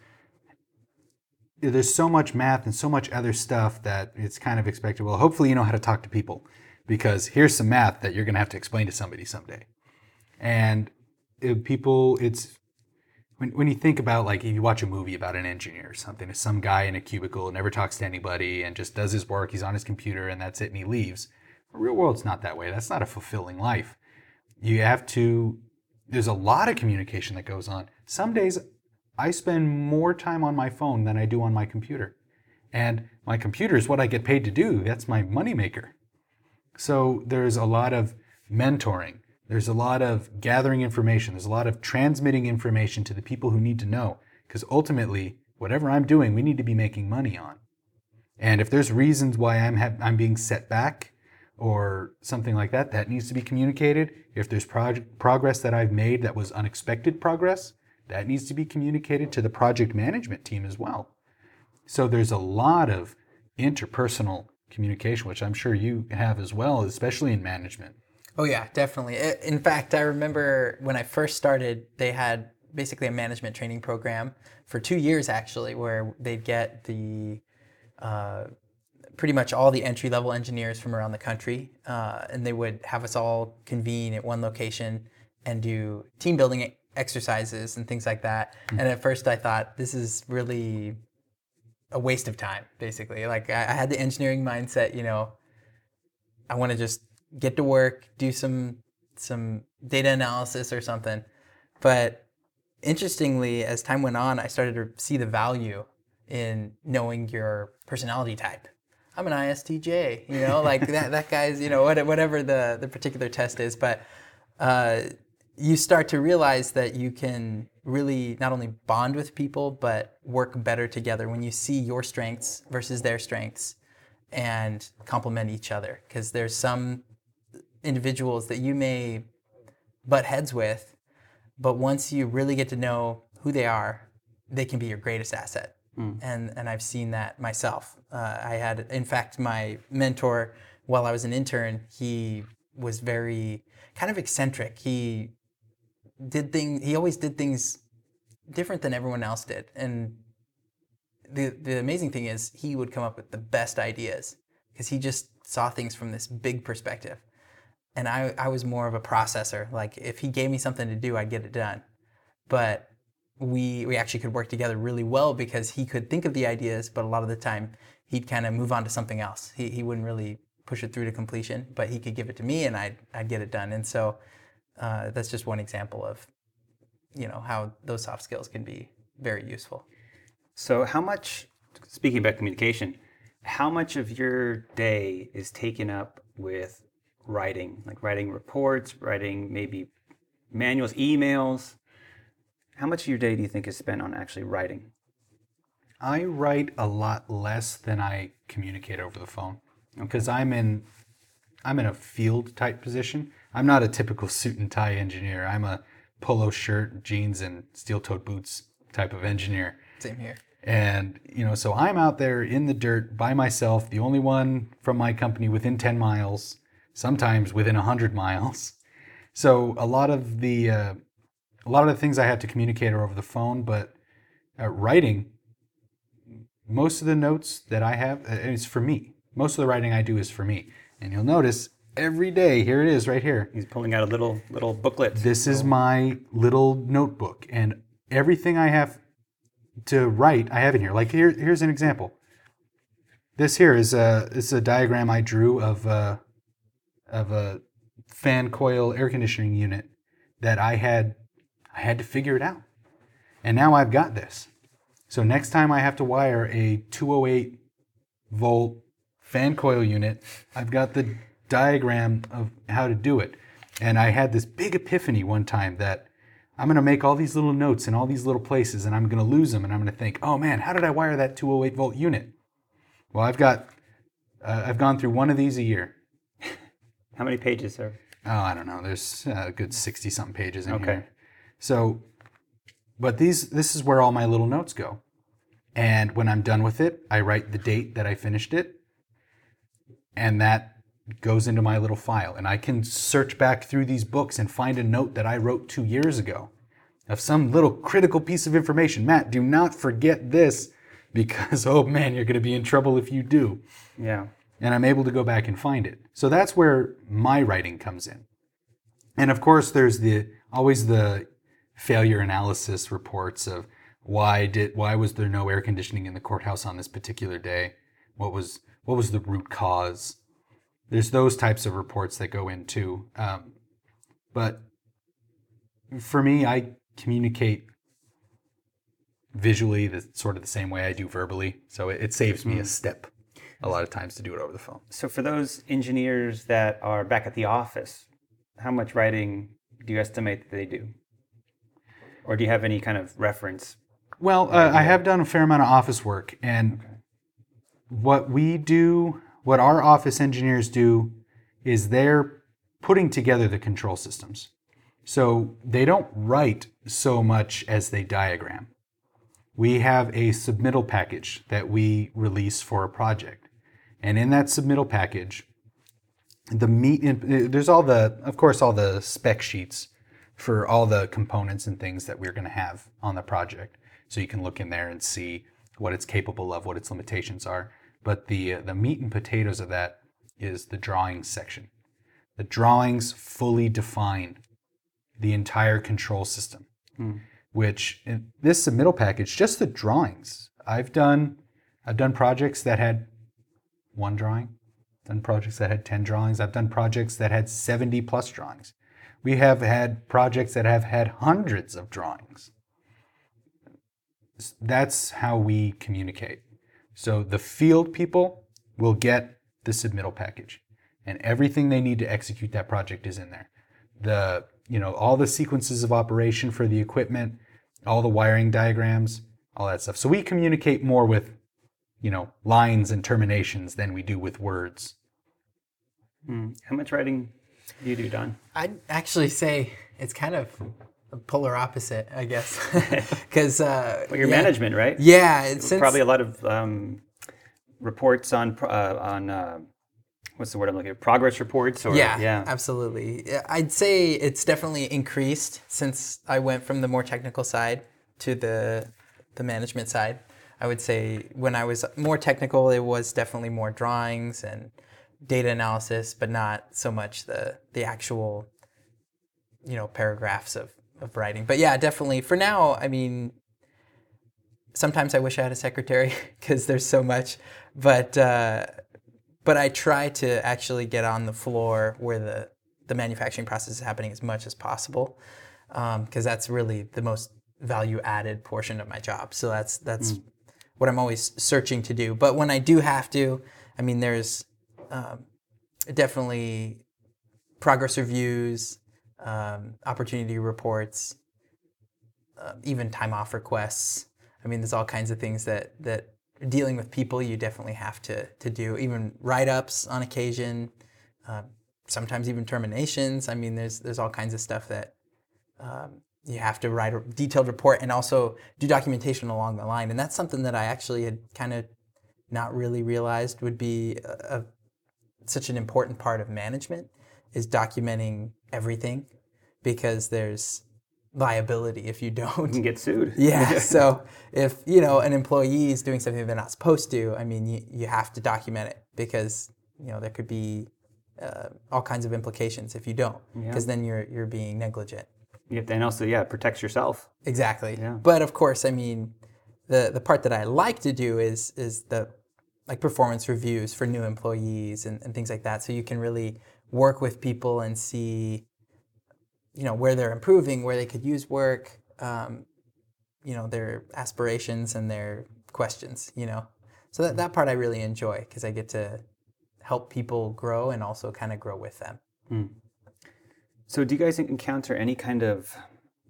there's so much math and so much other stuff that it's kind of expected. Well, hopefully you know how to talk to people because here's some math that you're going to have to explain to somebody someday. And it, people, it's when, when you think about like if you watch a movie about an engineer or something, it's some guy in a cubicle, never talks to anybody and just does his work. He's on his computer and that's it, and he leaves. The real world's not that way. That's not a fulfilling life. You have to. There's a lot of communication that goes on. Some days I spend more time on my phone than I do on my computer. And my computer is what I get paid to do. That's my moneymaker. So there's a lot of mentoring. There's a lot of gathering information. There's a lot of transmitting information to the people who need to know. Because ultimately, whatever I'm doing, we need to be making money on. And if there's reasons why I'm, ha- I'm being set back or something like that, that needs to be communicated. If there's prog- progress that I've made that was unexpected progress, that needs to be communicated to the project management team as well. So there's a lot of interpersonal communication, which I'm sure you have as well, especially in management. Oh, yeah, definitely. In fact, I remember when I first started, they had basically a management training program for two years, actually, where they'd get the uh, pretty much all the entry level engineers from around the country, uh, and they would have us all convene at one location and do team building exercises and things like that. Mm-hmm. And at first I thought this is really a waste of time, basically. Like I, I had the engineering mindset, you know, I want to just get to work, do some some data analysis or something. But interestingly, as time went on, I started to see the value in knowing your personality type. I'm an ISTJ, you know, like that, that guy's, you know, whatever the, the particular test is. But uh, you start to realize that you can really not only bond with people but work better together when you see your strengths versus their strengths and complement each other because there's some individuals that you may butt heads with but once you really get to know who they are they can be your greatest asset mm. and and I've seen that myself uh, I had in fact my mentor while I was an intern he was very kind of eccentric he did things. He always did things different than everyone else did, and the the amazing thing is he would come up with the best ideas because he just saw things from this big perspective. And I I was more of a processor. Like if he gave me something to do, I'd get it done. But we we actually could work together really well because he could think of the ideas, but a lot of the time he'd kind of move on to something else. He he wouldn't really push it through to completion, but he could give it to me and I'd I'd get it done. And so uh, that's just one example of you know how those soft skills can be very useful. So, how much, speaking about communication, how much of your day is taken up with writing, like writing reports, writing maybe manuals, emails? How much of your day do you think is spent on actually writing? I write a lot less than I communicate over the phone because I'm in I'm in a field type position. I'm not a typical suit and tie engineer. I'm a polo shirt, jeans, and steel toed boots type of engineer. Same here. And, you know, so I'm out there in the dirt by myself, the only one from my company within 10 miles, sometimes within 100 miles. So a lot of the, uh, a lot of the things I have to communicate are over the phone, but uh, writing, most of the notes that I have uh, is for me. Most of the writing I do is for me. And you'll notice every day, here it is right here. He's pulling out a little little booklet. This is my little notebook, and everything I have to write, I have in here. Like here, here's an example. This here is a this is a diagram I drew of a, of a fan coil air conditioning unit that I had I had to figure it out, and now I've got this. So next time I have to wire a 208 volt fan coil unit, I've got the diagram of how to do it. And I had this big epiphany one time that I'm going to make all these little notes in all these little places and I'm going to lose them and I'm going to think, "Oh man, how did I wire that 208 volt unit?" Well, I've got uh, I've gone through one of these a year. How many pages, sir? Oh, I don't know. There's uh, a good 60 something pages in Okay. here. So, but these this is where all my little notes go. And when I'm done with it, I write the date that I finished it. And that goes into my little file. And I can search back through these books and find a note that I wrote 2 years ago of some little critical piece of information. Matt, do not forget this because oh man, you're going to be in trouble if you do Yeah. and I'm able to go back and find it. So that's where my writing comes in. And of course, there's the always the failure analysis reports of why did why was there no air conditioning in the courthouse on this particular day? What was what was the root cause? There's those types of reports that go in too. Um, but for me, I communicate visually the sort of the same way I do verbally. So it, it saves me a step a lot of times to do it over the phone. So for those engineers that are back at the office, how much writing do you estimate that they do? Or do you have any kind of reference? Well, uh, I have done a fair amount of office work, and what we do, what our office engineers do, is they're putting together the control systems. So they don't write so much as they diagram. We have a submittal package that we release for a project. And in that submittal package, the meat, in, there's all the, of course, all the spec sheets for all the components and things that we're going to have on the project. So you can look in there and see what it's capable of, what its limitations are. But the uh, the meat and potatoes of that is the drawings section. The drawings fully define the entire control system, which in this submittal package, just the drawings. I've done I've done projects that had one drawing, done projects that had 10 drawings. I've done projects that had 70 plus drawings. We have had projects that have had hundreds of drawings. That's how we communicate. So the field people will get the submittal package and everything they need to execute that project is in there. The, you know, all the sequences of operation for the equipment, all the wiring diagrams, all that stuff. So we communicate more with, you know, lines and terminations than we do with words. Hmm. How much writing you do, Don? I'd actually say it's kind of a polar opposite, I guess, because uh, Well, your yeah. management, right? Yeah, it's since, Probably a lot of um, reports on uh, on uh, what's the word I'm looking at? Progress reports, or yeah, yeah. absolutely. I'd say it's definitely increased since I went from the more technical side to the the management side. I would say when I was more technical, it was definitely more drawings and data analysis, but not so much the the actual you know paragraphs of of writing. But yeah, definitely for now. I mean, sometimes I wish I had a secretary because there's so much, but uh, but I try to actually get on the floor where the the manufacturing process is happening as much as possible because that's really the most value added portion of my job. So that's that's what I'm always searching to do. But when I do have to, I mean, there's um, definitely progress reviews, um, opportunity reports, uh, even time off requests. I mean, there's all kinds of things that that dealing with people you definitely have to to do. Even write ups on occasion, um, sometimes even terminations. I mean, there's there's all kinds of stuff that um, you have to write a detailed report and also do documentation along the line. And that's something that I actually had kind of not really realized would be a, such an important part of management is documenting everything because there's liability if you don't. You can get sued. Yeah. so if you know an employee is doing something they're not supposed to, I mean, you, you have to document it because you know there could be uh, all kinds of implications if you don't, because then you're you're being negligent. You have to, and also, yeah, it protects yourself. Exactly. Yeah. But of course, I mean, the the part that I like to do is is the like performance reviews for new employees and, and things like that. So you can really work with people and see, you know, where they're improving, where they could use work, um, you know, their aspirations and their questions, you know. So that, that part I really enjoy because I get to help people grow and also kind of grow with them. So, do you guys encounter any kind of,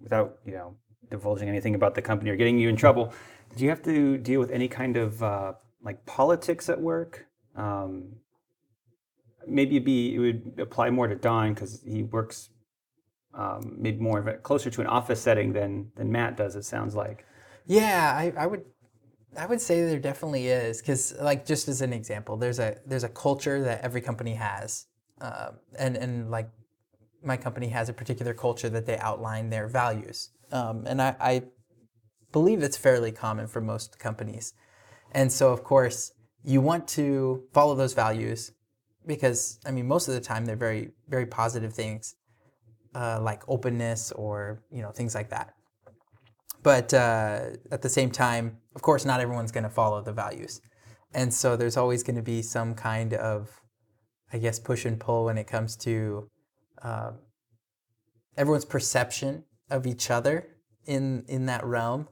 without you know divulging anything about the company or getting you in trouble, do you have to deal with any kind of uh, like politics at work? Um, maybe be it would apply more to Don because he works um, maybe more of a, closer to an office setting than than Matt does. It sounds like. Yeah, I, I would I would say there definitely is because like just as an example, there's a there's a culture that every company has, uh, and and like my company has a particular culture that they outline their values, um, and I, I believe it's fairly common for most companies, and so of course you want to follow those values because I mean most of the time they're very very positive things, uh, like openness or you know things like that but uh, at the same time, of course, not everyone's going to follow the values, and so there's always going to be some kind of, I guess, push and pull when it comes to uh, everyone's perception of each other in in that realm.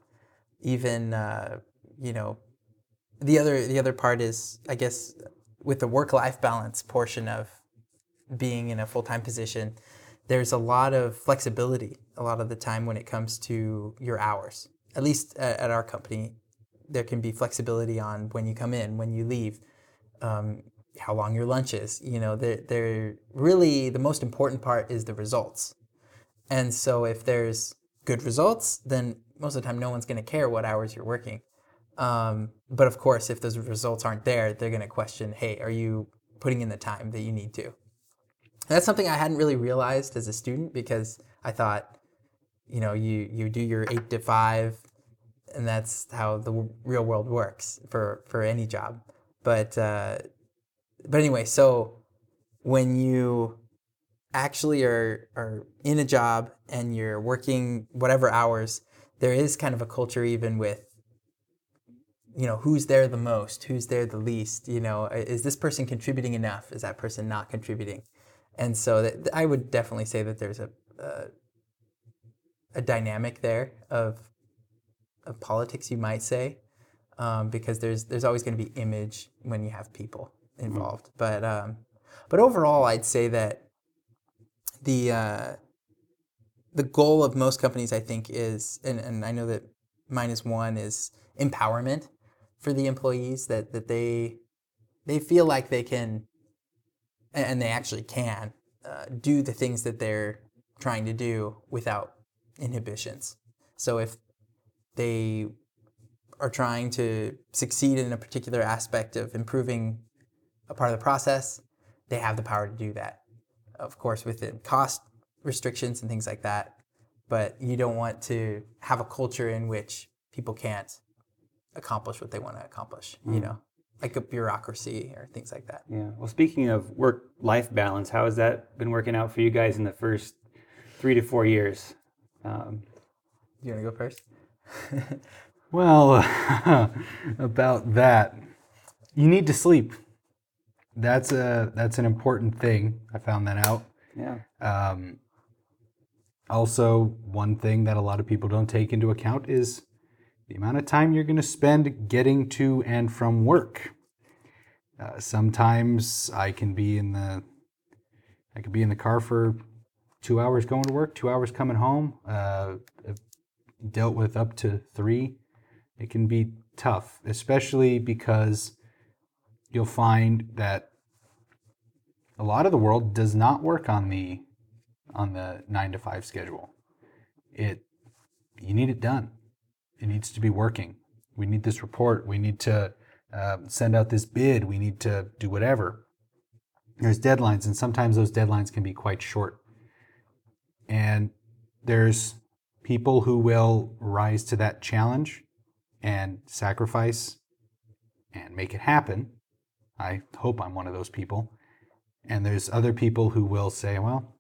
Even uh, you know, the other the other part is, I guess, with the work life balance portion of being in a full time position there's a lot of flexibility a lot of the time when it comes to your hours. At least at, at our company, there can be flexibility on when you come in, when you leave, um, how long your lunch is. You know, they're, they're really the most important part is the results. And so if there's good results, then most of the time no one's going to care what hours you're working. Um, but of course, if those results aren't there, they're going to question, hey, are you putting in the time that you need to? that's something I hadn't really realized as a student because I thought, you know, you you do your eight to five, and that's how the w- real world works for for any job. But uh, but anyway, so when you actually are are in a job and you're working whatever hours, there is kind of a culture even with you know who's there the most who's there the least you know is this person contributing enough is that person not contributing and so that, I would definitely say that there's a, a a dynamic there of of politics, you might say, um, because there's there's always going to be image when you have people involved. Mm-hmm. But um, but overall, I'd say that the uh, the goal of most companies, I think, is and, and I know that mine is one is empowerment for the employees that that they they feel like they can and they actually can uh, do the things that they're trying to do without inhibitions. So if they are trying to succeed in a particular aspect of improving a part of the process, they have the power to do that. Of course, within cost restrictions and things like that. But you don't want to have a culture in which people can't accomplish what they want to accomplish, mm. you know? like a bureaucracy or things like that. Yeah. Well, speaking of work life balance, how has that been working out for you guys in the first three to four years? Um, you want to go first? well, about that, you need to sleep. That's a that's an important thing. I found that out. Yeah. Um, also, one thing that a lot of people don't take into account is the amount of time you're going to spend getting to and from work. Uh, sometimes I can be in the I could be in the car for two hours going to work, two hours coming home. Uh, dealt with up to three. It can be tough, especially because you'll find that a lot of the world does not work on the on the nine to five schedule. It you need it done it needs to be working. We need this report. We need to uh, send out this bid. We need to do whatever. There's deadlines, and sometimes those deadlines can be quite short. And there's people who will rise to that challenge and sacrifice and make it happen. I hope I'm one of those people. And there's other people who will say, well,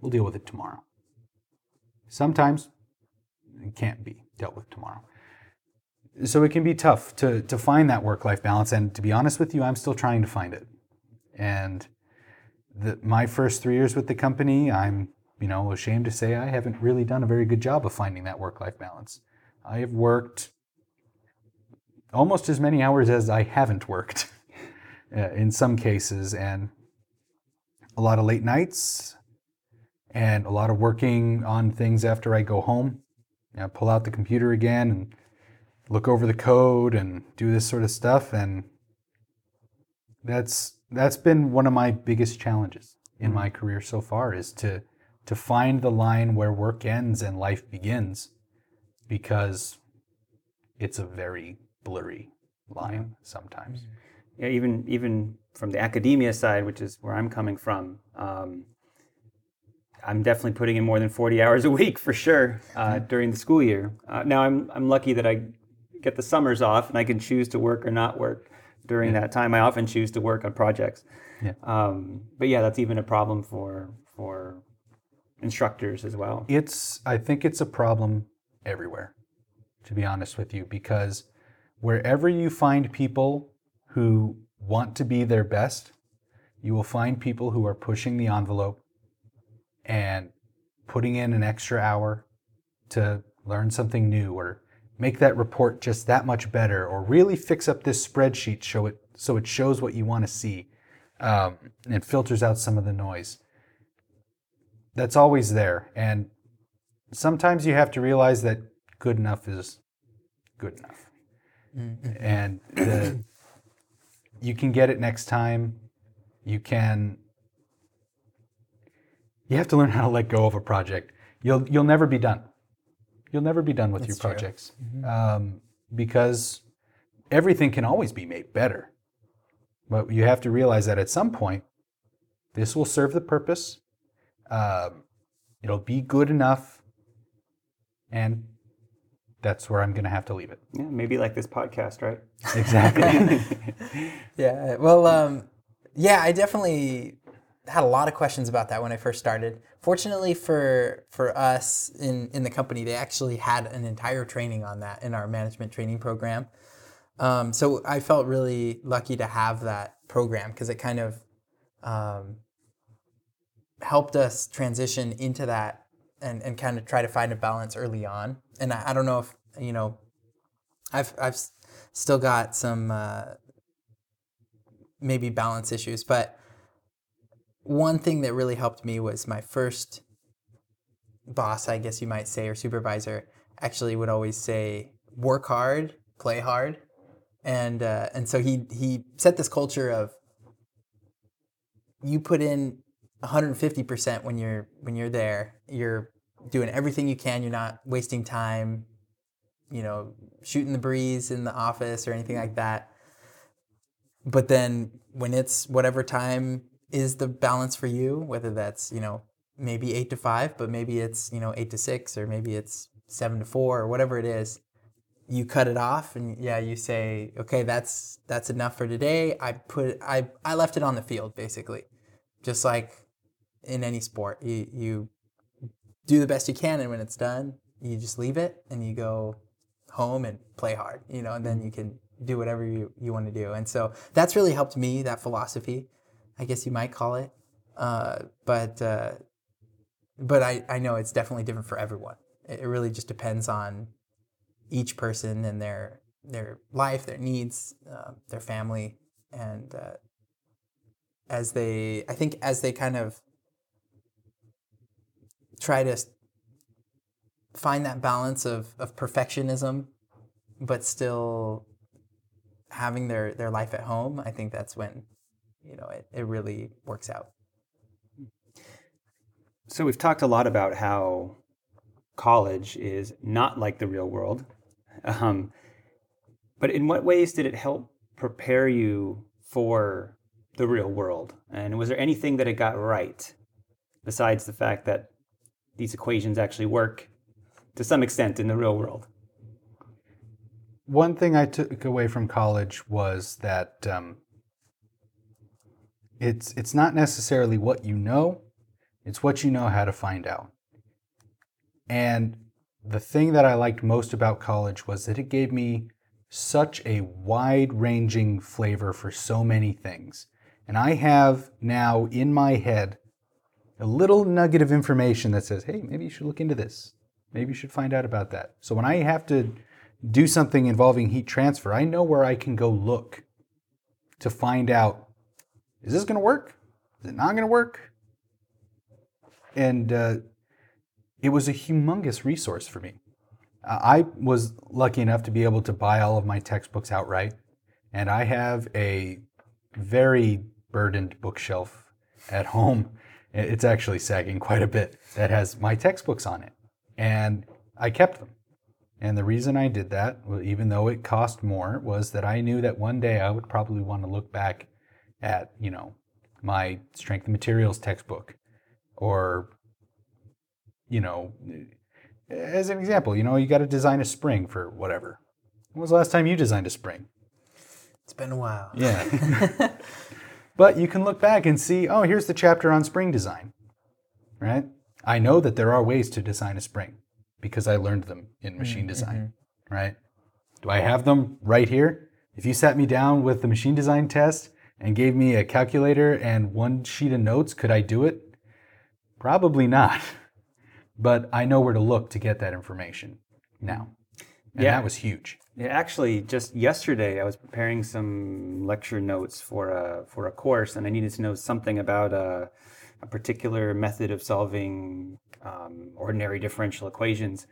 we'll deal with it tomorrow. Sometimes can't be dealt with tomorrow. So it can be tough to, to find that work life balance. And to be honest with you, I'm still trying to find it. And the, my first three years with the company, I'm you know ashamed to say I haven't really done a very good job of finding that work life balance. I have worked almost as many hours as I haven't worked uh, in some cases, and a lot of late nights, and a lot of working on things after I go home. You know, pull out the computer again and look over the code and do this sort of stuff, and that's that's been one of my biggest challenges in my career so far is to to find the line where work ends and life begins because it's a very blurry line sometimes. Yeah, even even from the academia side, which is where I'm coming from, um, I'm definitely putting in more than 40 hours a week for sure uh, during the school year. Uh, now I'm I'm lucky that I get the summers off and I can choose to work or not work during that time. I often choose to work on projects. Yeah. Um, but yeah, that's even a problem for for instructors as well. It's I think it's a problem everywhere, to be honest with you, because wherever you find people who want to be their best, you will find people who are pushing the envelope and putting in an extra hour to learn something new or make that report just that much better or really fix up this spreadsheet show it so it shows what you want to see um, and filters out some of the noise. That's always there and sometimes you have to realize that good enough is good enough. And the, you can get it next time. You can you have to learn how to let go of a project you'll you'll never be done you'll never be done with your true. projects um, because everything can always be made better but you have to realize that at some point this will serve the purpose um, it'll be good enough and that's where i'm going to have to leave it Yeah, maybe like this podcast, right? exactly Yeah. Well, um, yeah, I definitely had a lot of questions about that when I first started. Fortunately for for us in in the company, they actually had an entire training on that in our management training program. Um, so I felt really lucky to have that program because it kind of um, helped us transition into that and, and kind of try to find a balance early on. And I, I don't know if you know, I've I've still got some uh, maybe balance issues, but one thing that really helped me was my first boss, I guess you might say, or supervisor, actually would always say, "Work hard, play hard," and uh, and so he he set this culture of you put in 150% when you're when you're there. You're doing everything you can. You're not wasting time. You know, shooting the breeze in the office or anything like that. But then when it's whatever time is the balance for you, whether that's you know maybe eight to five, but maybe it's you know eight to six, or maybe it's seven to four, or whatever it is, you cut it off and yeah, you say, okay, that's that's enough for today. I put I I left it on the field basically, just like in any sport. You you do the best you can, and when it's done, you just leave it and you go home and play hard, you know, and then mm-hmm. you can do whatever you, you want to do. And so that's really helped me, that philosophy, I guess you might call it. Uh, but uh, but I, I know it's definitely different for everyone. It, really just depends on each person and their their life, their needs, uh, their family, and uh, as they, I think, as they kind of try to find that balance of, of perfectionism, but still having their, their life at home, I think that's when, you know, it, it really works out. So we've talked a lot about how college is not like the real world. Um, but in what ways did it help prepare you for the real world? And was there anything that it got right besides the fact that these equations actually work to some extent in the real world. One thing I took away from college was that um, it's it's not necessarily what you know, it's what you know how to find out. And the thing that I liked most about college was that it gave me such a wide ranging flavor for so many things. And I have now in my head a little nugget of information that says, hey, maybe you should look into this. Maybe you should find out about that. So when I have to do something involving heat transfer, I know where I can go look to find out is this going to work? Is it not going to work? And uh, it was a humongous resource for me. I was lucky enough to be able to buy all of my textbooks outright, and I have a very burdened bookshelf at home. It's actually sagging quite a bit that has my textbooks on it, and I kept them. And the reason I did that, even though it cost more, was that I knew that one day I would probably want to look back at, you know, my strength and materials textbook or, you know, as an example, you know, you got to design a spring for whatever. When was the last time you designed a spring? It's been a while. Yeah. but you can look back and see, oh, here's the chapter on spring design, right? I know that there are ways to design a spring because I learned them in mm, machine design, mm-hmm. right? Do I have them right here? If you sat me down with the machine design test and gave me a calculator and one sheet of notes, could I do it? Probably not. But I know where to look to get that information now. And Yeah. that was huge. Yeah, actually, just yesterday I was preparing some lecture notes for a for a course, and I needed to know something about a, a particular method of solving um, ordinary differential equations.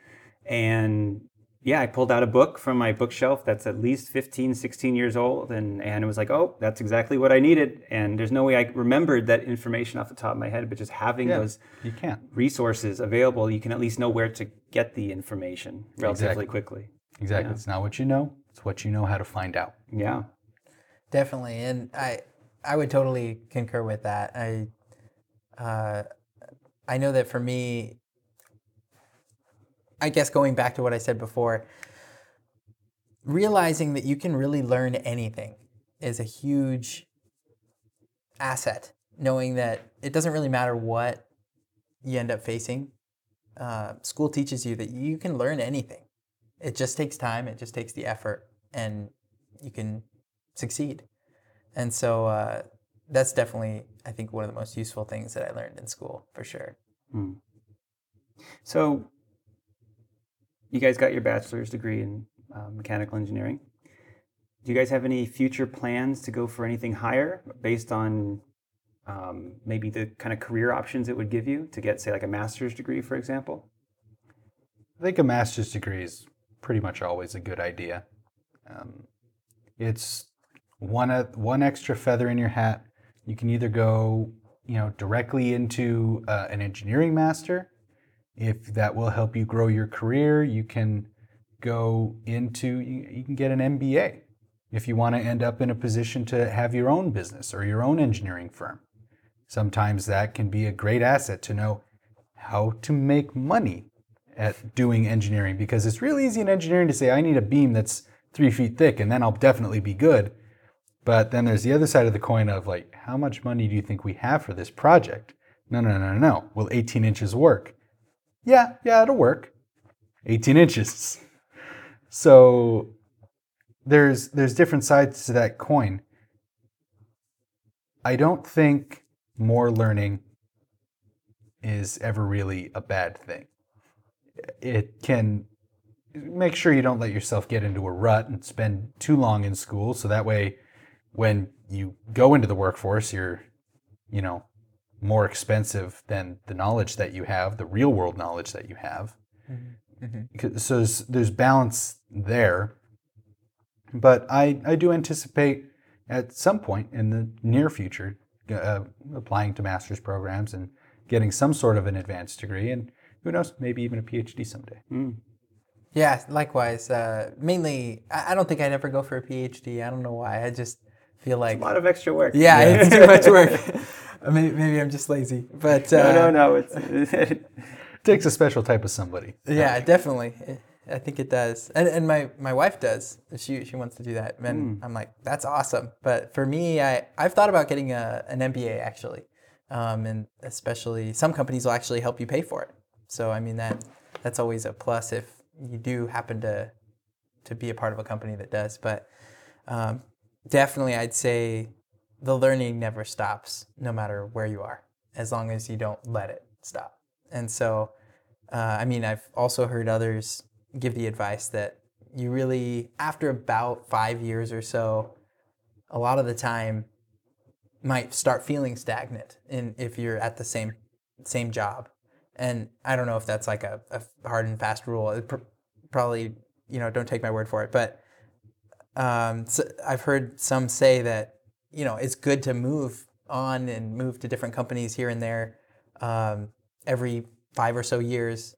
And yeah, I pulled out a book from my bookshelf that's at least 15, 16 years old, and and it was like, oh, that's exactly what I needed. And there's no way I remembered that information off the top of my head, but just having Yeah. those You can't. resources available, you can at least know where to get the information relatively Exactly. quickly. Exactly. It's not what you know, it's what you know how to find out. Yeah. Definitely, and I I would totally concur with that. I uh, I know that for me, I guess going back to what I said before, realizing that you can really learn anything is a huge asset. Knowing that it doesn't really matter what you end up facing, uh, school teaches you that you can learn anything. It just takes time. It just takes the effort, and you can succeed. And so uh, that's definitely, I think, one of the most useful things that I learned in school for sure. So, you guys got your bachelor's degree in uh, mechanical engineering. Do you guys have any future plans to go for anything higher based on um, maybe the kind of career options it would give you to get, say, like a master's degree, for example? I think a master's degree is pretty much always a good idea. Um, it's one uh, one extra feather in your hat. You can either go, you know, directly into uh, an engineering master, if that will help you grow your career. You can go into you, can get an MBA if you want to end up in a position to have your own business or your own engineering firm. Sometimes that can be a great asset to know how to make money at doing engineering because it's real easy in engineering to say, I need a beam that's three feet thick and then I'll definitely be good. But then there's the other side of the coin of like, how much money do you think we have for this project? No, no, no, no, no. Will 18 inches work? Yeah, yeah, it'll work. 18 inches. So there's there's different sides to that coin. I don't think more learning is ever really a bad thing. It can make sure you don't let yourself get into a rut and spend too long in school so that way when you go into the workforce you're you know more expensive than the knowledge that you have, the real world knowledge that you have. Because- So there's, there's balance there. But I, I do anticipate at some point in the near future uh, applying to master's programs and getting some sort of an advanced degree, and who knows, maybe even a PhD someday. Yeah, likewise. Uh, mainly, I I don't think I'd ever go for a PhD. I don't know why. I just feel like, A lot of extra work. yeah, it's too much work. maybe, maybe I'm just lazy. But uh, No, no, no. It's takes a special type of somebody. Yeah, definitely. I think it does, and and my my wife does. She she wants to do that, and I'm like, that's awesome. But for me, I I've thought about getting a an MBA actually, um, and especially some companies will actually help you pay for it. So I mean that that's always a plus if you do happen to to be a part of a company that does. But um, definitely, I'd say the learning never stops, no matter where you are, as long as you don't let it stop. And so, uh, I mean, I've also heard others give the advice that you really, after about five years or so, a lot of the time might start feeling stagnant in if you're at the same same job. And I don't know if that's like a, a hard and fast rule. It pr- probably, you know, don't take my word for it. But um, so I've heard some say that you know it's good to move on and move to different companies here and there um, every five or so years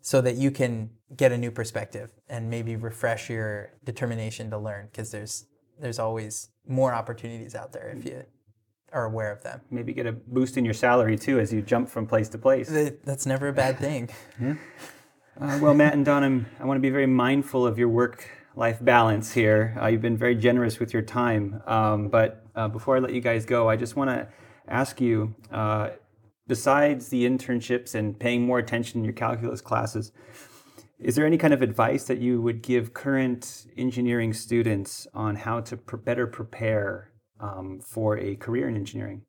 so that you can get a new perspective and maybe refresh your determination to learn because there's there's always more opportunities out there if you are aware of them. Maybe get a boost in your salary too as you jump from place to place. That's never a bad thing. Uh, well, Matt and Don, I'm, I want to be very mindful of your work life balance here. Uh, you've been very generous with your time. Um, but uh, before I let you guys go, I just want to ask you uh, besides the internships and paying more attention in your calculus classes, is there any kind of advice that you would give current engineering students on how to pr- better prepare um, for a career in engineering?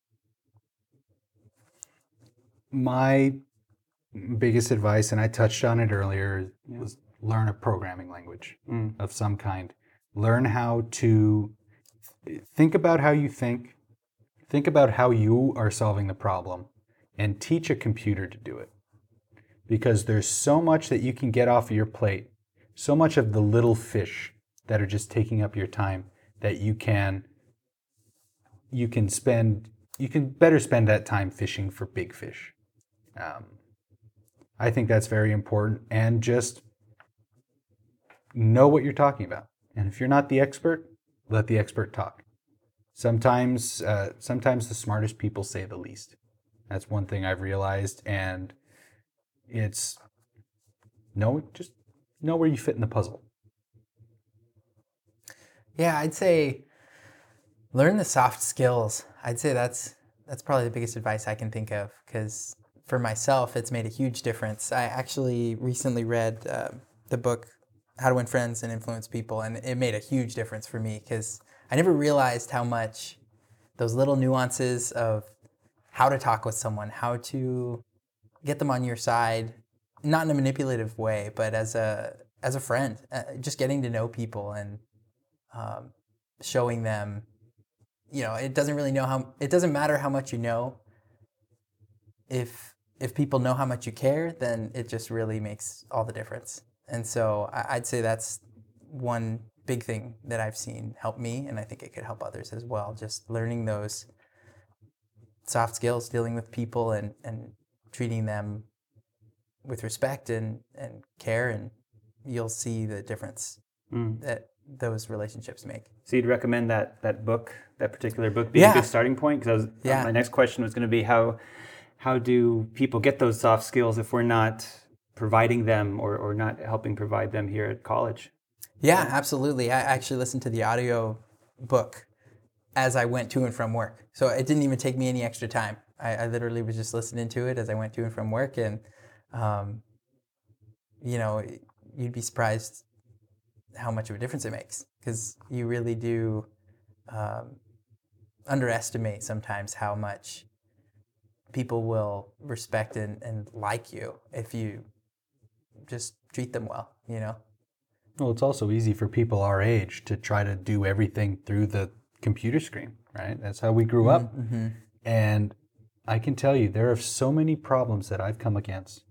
My biggest advice, and I touched on it earlier, was learn a programming language Mm. of some kind. Learn how to think about how you think, think about how you are solving the problem, and teach a computer to do it. Because there's so much that you can get off of your plate, so much of the little fish that are just taking up your time that you can you can spend you can better spend that time fishing for big fish. Um, I think that's very important, and just know what you're talking about. And if you're not the expert, let the expert talk. Sometimes, uh, sometimes the smartest people say the least. That's one thing I've realized, and it's know just know where you fit in the puzzle. Yeah, I'd say learn the soft skills. I'd say that's that's probably the biggest advice I can think of because for myself, it's made a huge difference. I actually recently read uh, the book How to Win Friends and Influence People, and it made a huge difference for me because I never realized how much those little nuances of how to talk with someone, how to get them on your side, not in a manipulative way, but as a as a friend, uh, just getting to know people and um, showing them you know it doesn't really know how it doesn't matter how much you know. If if people know how much you care then it just really makes all the difference and so i'd say that's one big thing that i've seen help me and i think it could help others as well just learning those soft skills dealing with people and and treating them with respect and and care and you'll see the difference Mm. that those relationships make So you'd recommend that that book, that particular book, being a good starting point? Because Yeah. my next question was going to be how how do people get those soft skills if we're not providing them or, or not helping provide them here at college? Yeah, absolutely. I actually listened to the audio book as I went to and from work. So it didn't even take me any extra time. I, I literally was just listening to it as I went to and from work. And, um, you know, you'd be surprised how much of a difference it makes because you really do um, underestimate sometimes how much people will respect and, and like you if you just treat them well, you know? Well, it's also easy for people our age to try to do everything through the computer screen, right? That's how we grew mm-hmm, up. Mm-hmm. And I can tell you, there are so many problems that I've come against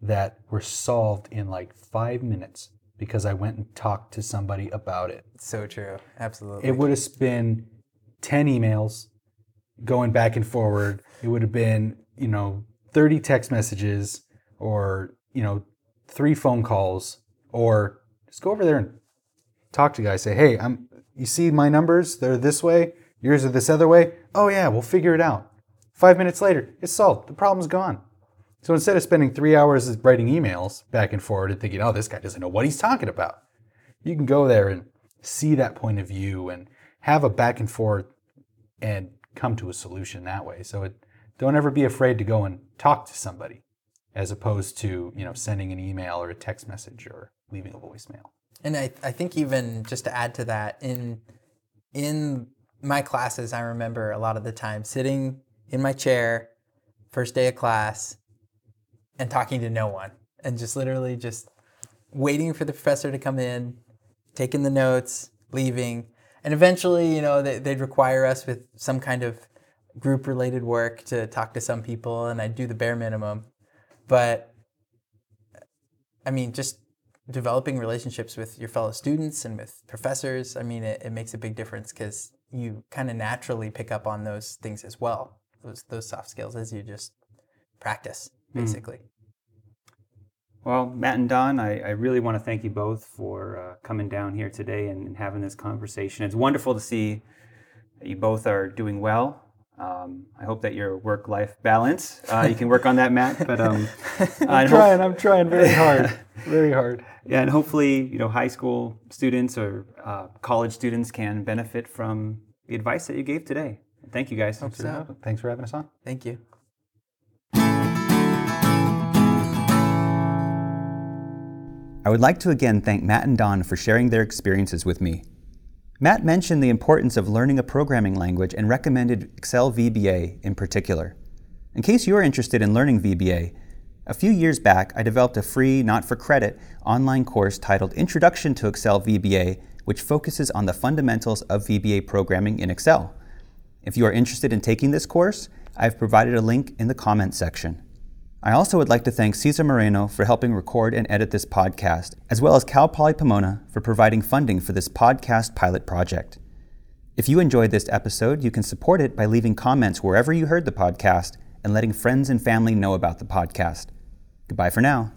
that were solved in like five minutes because I went and talked to somebody about it. So true. Absolutely. It would have been 10 emails going back and forward. It would have been, you know, 30 text messages or, you know, three phone calls or just go over there and talk to guys. Say, hey, I'm, you see my numbers? They're this way. Yours are this other way. Oh, yeah, we'll figure it out. Five minutes later, it's solved. The problem's gone. So instead of spending three hours writing emails back and forward and thinking, oh, this guy doesn't know what he's talking about, you can go there and see that point of view and have a back and forth and come to a solution that way. So it, don't ever be afraid to go and talk to somebody as opposed to, you know, sending an email or a text message or leaving a voicemail. And I, I think even just to add to that, in in my classes, I remember a lot of the time sitting in my chair, first day of class, and talking to no one, and just literally just waiting for the professor to come in, taking the notes, leaving, and eventually, you know, they, they'd require us with some kind of group related work to talk to some people, and I'd do the bare minimum. But I mean, just developing relationships with your fellow students and with professors, I mean, it, it makes a big difference because you kind of naturally pick up on those things as well, those, those soft skills as you just practice, basically. Mm. Well, Matt and Don, I, I, really want to thank you both for uh, coming down here today and, and, having this conversation. It's wonderful to see that you both are doing well. Um, I hope that your work-life balance, uh, you can work on that, Matt. But um, I'm trying. I'm trying very hard, very hard. Yeah, and hopefully, you know, high school students or uh, college students can benefit from the advice that you gave today. Thank you, guys. Hope so. Thanks for having us on. Thank you. I would like to again thank Matt and Don for sharing their experiences with me. Matt mentioned the importance of learning a programming language and recommended Excel VBA in particular. In case you are interested in learning VBA, a few years back I developed a free, not for credit, online course titled Introduction to Excel VBA, which focuses on the fundamentals of VBA programming in Excel. If you are interested in taking this course, I've provided a link in the comments section. I also would like to thank Cesar Moreno for helping record and edit this podcast, as well as Cal Poly Pomona for providing funding for this podcast pilot project. If you enjoyed this episode, you can support it by leaving comments wherever you heard the podcast and letting friends and family know about the podcast. Goodbye for now.